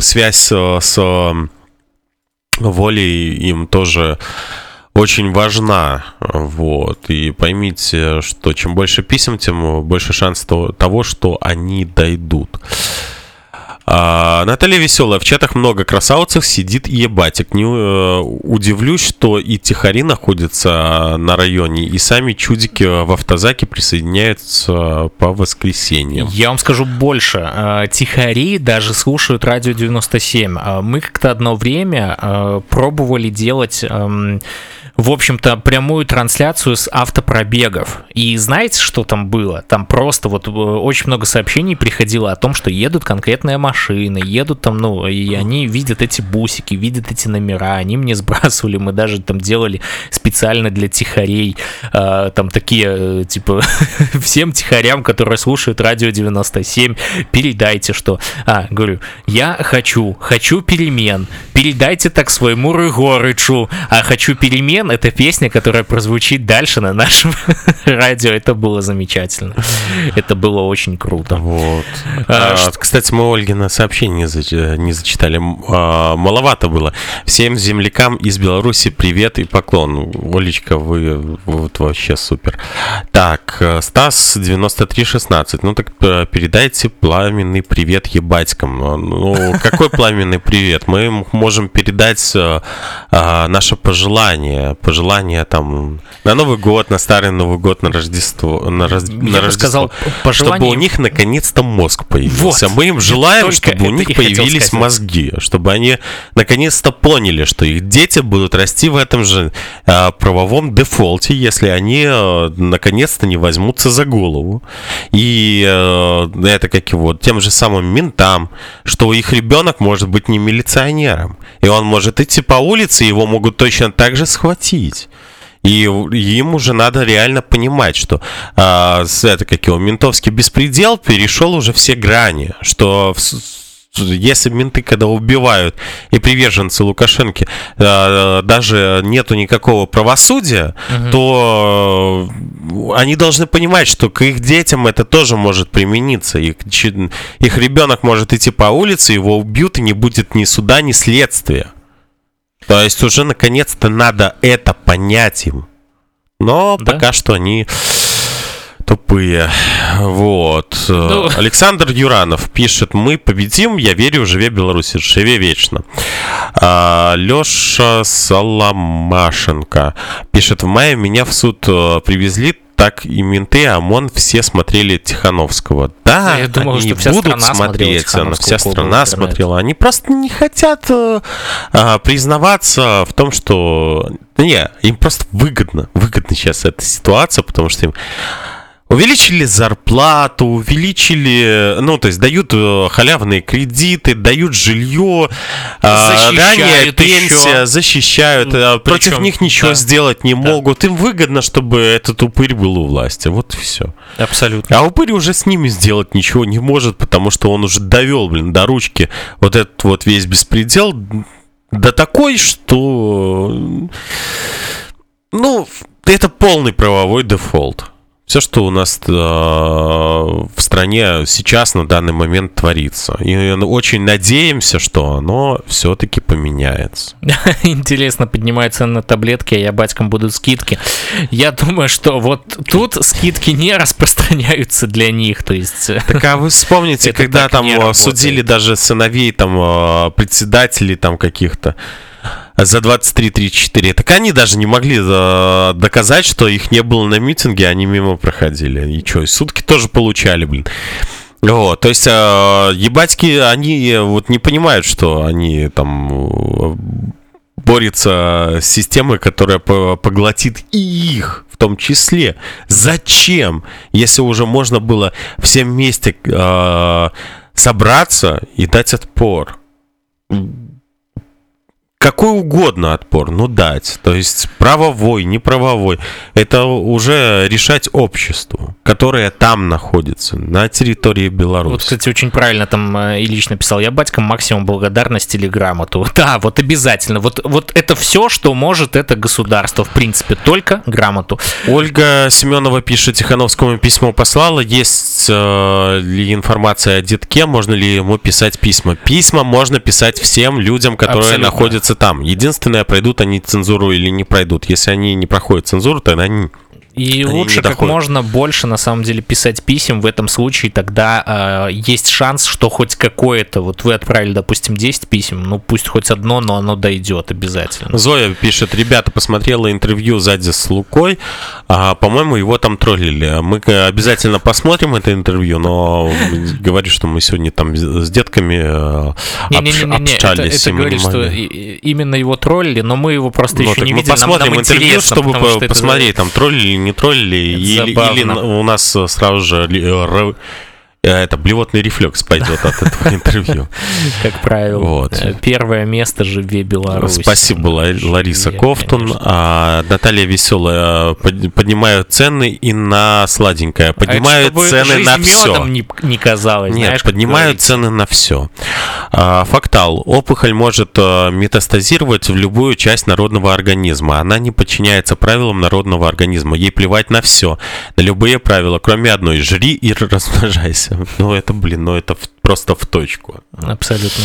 связь с волей им тоже очень важна, вот, и поймите, что чем больше писем, тем больше шанс того, что они дойдут. А, Наталья Веселая. В чатах много красавцев сидит ебатик. Не э, удивлюсь, что и тихари находятся на районе, и сами чудики в автозаке присоединяются по воскресеньям. Я вам скажу больше. Э, тихари даже слушают радио 97. Э, мы как-то одно время пробовали делать... В общем-то, прямую трансляцию с автопробегов. И знаете, что там было? Там просто вот э, очень много сообщений приходило о том, что едут конкретные машины, едут там, ну, и они видят эти бусики, видят эти номера, они мне сбрасывали, мы даже там делали специально для тихарей, э, там такие, э, типа, [laughs] всем тихарям, которые слушают радио 97, передайте, что, а, говорю, я хочу, хочу перемен, передайте так своему Рыгорычу, а хочу перемен, это песня, которая прозвучит дальше на нашем [laughs] радио, это было замечательно, это было очень круто. Вот. А, а, кстати, мы Ольгина сообщение не, зач... не зачитали, а, маловато было. Всем землякам из Беларуси привет и поклон. Олечка, вы вот вообще супер. Так, Стас 9316, ну так э, передайте пламенный привет ебатькам. Ну, какой пламенный привет? Мы можем передать а, наше пожелание, пожелание там на Новый год, на Старый Новый год, на Рождество, на, раз, на Рождество, сказал, пожелание... чтобы у них наконец-то мозг появился. Вот. Мы им желаем, чтобы у них появились мозги, чтобы они наконец-то поняли, что их дети будут расти в этом же э, правовом дефолте, если они э, наконец-то не возьмутся за голову. И э, это как его тем же самым ментам, что их ребенок может быть не милиционером, и он может идти по улице, его могут точно так же схватить. И им уже надо реально понимать, что э, это как его ментовский беспредел перешел уже все грани, что если менты, когда убивают и приверженцы Лукашенко, э, даже нету никакого правосудия, угу. то они должны понимать, что к их детям это тоже может примениться. Их, их ребенок может идти по улице, его убьют, и не будет ни суда, ни следствия. То есть уже наконец-то надо это понять им. Но да? пока что они тупые. Вот. Ну... Александр Юранов пишет, мы победим, я верю, живе Беларусь, живе вечно. А, Леша Соломашенко пишет, в мае меня в суд э, привезли, так и менты, ОМОН все смотрели Тихановского. Да, я думал, они что вся будут смотреть, вся страна смотрела. Они просто не хотят э, а, признаваться в том, что... Не, им просто выгодно. Выгодно сейчас эта ситуация, потому что им Увеличили зарплату, увеличили, ну, то есть дают э, халявные кредиты, дают жилье, а, ранее пенсия, еще. защищают, Причем, против них ничего да. сделать не да. могут. Им выгодно, чтобы этот упырь был у власти. Вот и все. Абсолютно. А упырь уже с ними сделать ничего не может, потому что он уже довел, блин, до ручки вот этот вот весь беспредел до такой, что... Ну, это полный правовой дефолт все, что у нас э, в стране сейчас на данный момент творится. И очень надеемся, что оно все-таки поменяется. [laughs] Интересно, поднимают цены на таблетки, а я батькам будут скидки. Я думаю, что вот тут скидки не распространяются для них. То есть... Э, так а вы вспомните, [laughs] когда там э, судили даже сыновей там э, председателей там каких-то за 23-34. Так они даже не могли э, доказать, что их не было на митинге, они мимо проходили. И что, сутки тоже получали, блин. Вот, то есть, э, ебатьки, они э, вот не понимают, что они там борются с системой, которая поглотит и их в том числе. Зачем, если уже можно было всем вместе собраться и дать отпор? Какой угодно отпор, ну дать. То есть правовой, неправовой. Это уже решать обществу, которое там находится, на территории Беларуси. Вот, кстати, очень правильно там э, Ильич написал. Я батькам максимум благодарности или грамоту. [laughs] Да, вот обязательно. Вот, вот это все, что может это государство, в принципе, только грамоту. Ольга Семенова пишет, Тихановскому письмо послала. Есть э, ли информация о детке? Можно ли ему писать письма? Письма можно писать всем людям, которые Абсолютно. находятся там. Единственное, пройдут они цензуру или не пройдут. Если они не проходят цензуру, тогда они И Они лучше как можно больше, на самом деле, писать писем в этом случае, тогда э, есть шанс, что хоть какое-то, вот вы отправили, допустим, 10 писем, ну пусть хоть одно, но оно дойдет обязательно. Зоя пишет, ребята, посмотрела интервью сзади с Лукой, а, по-моему, его там троллили. Мы обязательно посмотрим это интервью, но говорю, что мы сегодня там с детками не, не, не, не, общались. Это, это говорит, что именно его троллили, но мы его просто ну, еще не мы видели. посмотрим нам, нам интервью, чтобы по посмотреть, это... там троллили или не троллили, или, или у нас сразу же э, это блевотный рефлекс пойдет от этого интервью. Как правило. Вот. Э, первое место живе Беларусь. Спасибо, Лариса Ковтун. А, Наталья Веселая. Поднимают цены и на сладенькое. Поднимают цены на все. не, казалось. Нет, поднимают цены на все. А, фактал. Опухоль может э, метастазировать в любую часть народного организма. Она не подчиняется правилам народного организма. Ей плевать на все. На любые правила, кроме одной. Жри и размножайся. Ну, это, блин, ну это просто в точку. Абсолютно.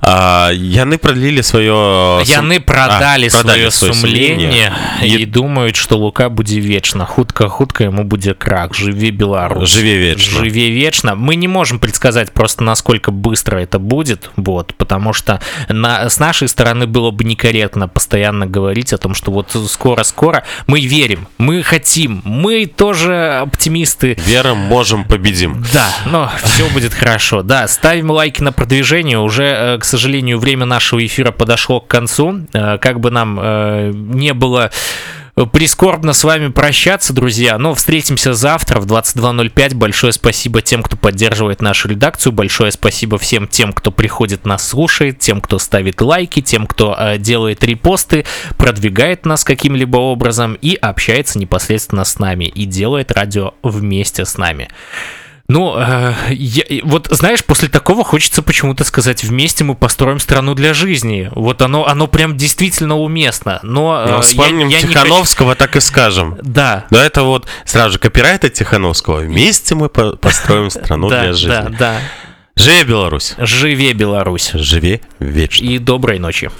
А, яны продлили свое... Яны продали, а, продали свое, свое сумление и... и думают, что Лука будет вечно. Хутка-хутка ему будет крак. Живи Беларусь. Живи вечно. Живи вечно. Мы не можем предсказать просто, насколько быстро это будет, вот, потому что на, с нашей стороны было бы некорректно постоянно говорить о том, что вот скоро-скоро мы верим, мы хотим, мы тоже оптимисты. Верим, можем, победим. Да, но все будет хорошо. Да, ставим лайки на продвижение. Уже, э, к сожалению, время нашего эфира подошло к концу. Э, как бы нам э, не было прискорбно с вами прощаться, друзья, но встретимся завтра в 22.05. Большое спасибо тем, кто поддерживает нашу редакцию, большое спасибо всем тем, кто приходит нас слушает, тем, кто ставит лайки, тем, кто делает репосты, продвигает нас каким-либо образом и общается непосредственно с нами и делает радио вместе с нами. Ну, э, я, вот знаешь, после такого хочется почему-то сказать, вместе мы построим страну для жизни. Вот оно, оно прям действительно уместно. Но э, вспомним я, я Тихановского, хочу... так и скажем. Да. Да, это вот сразу же копирайт от Тихановского. Вместе мы построим [laughs] страну для жизни. Да, да. Живе Беларусь! Живе Беларусь! Живе вечно! И доброй ночи!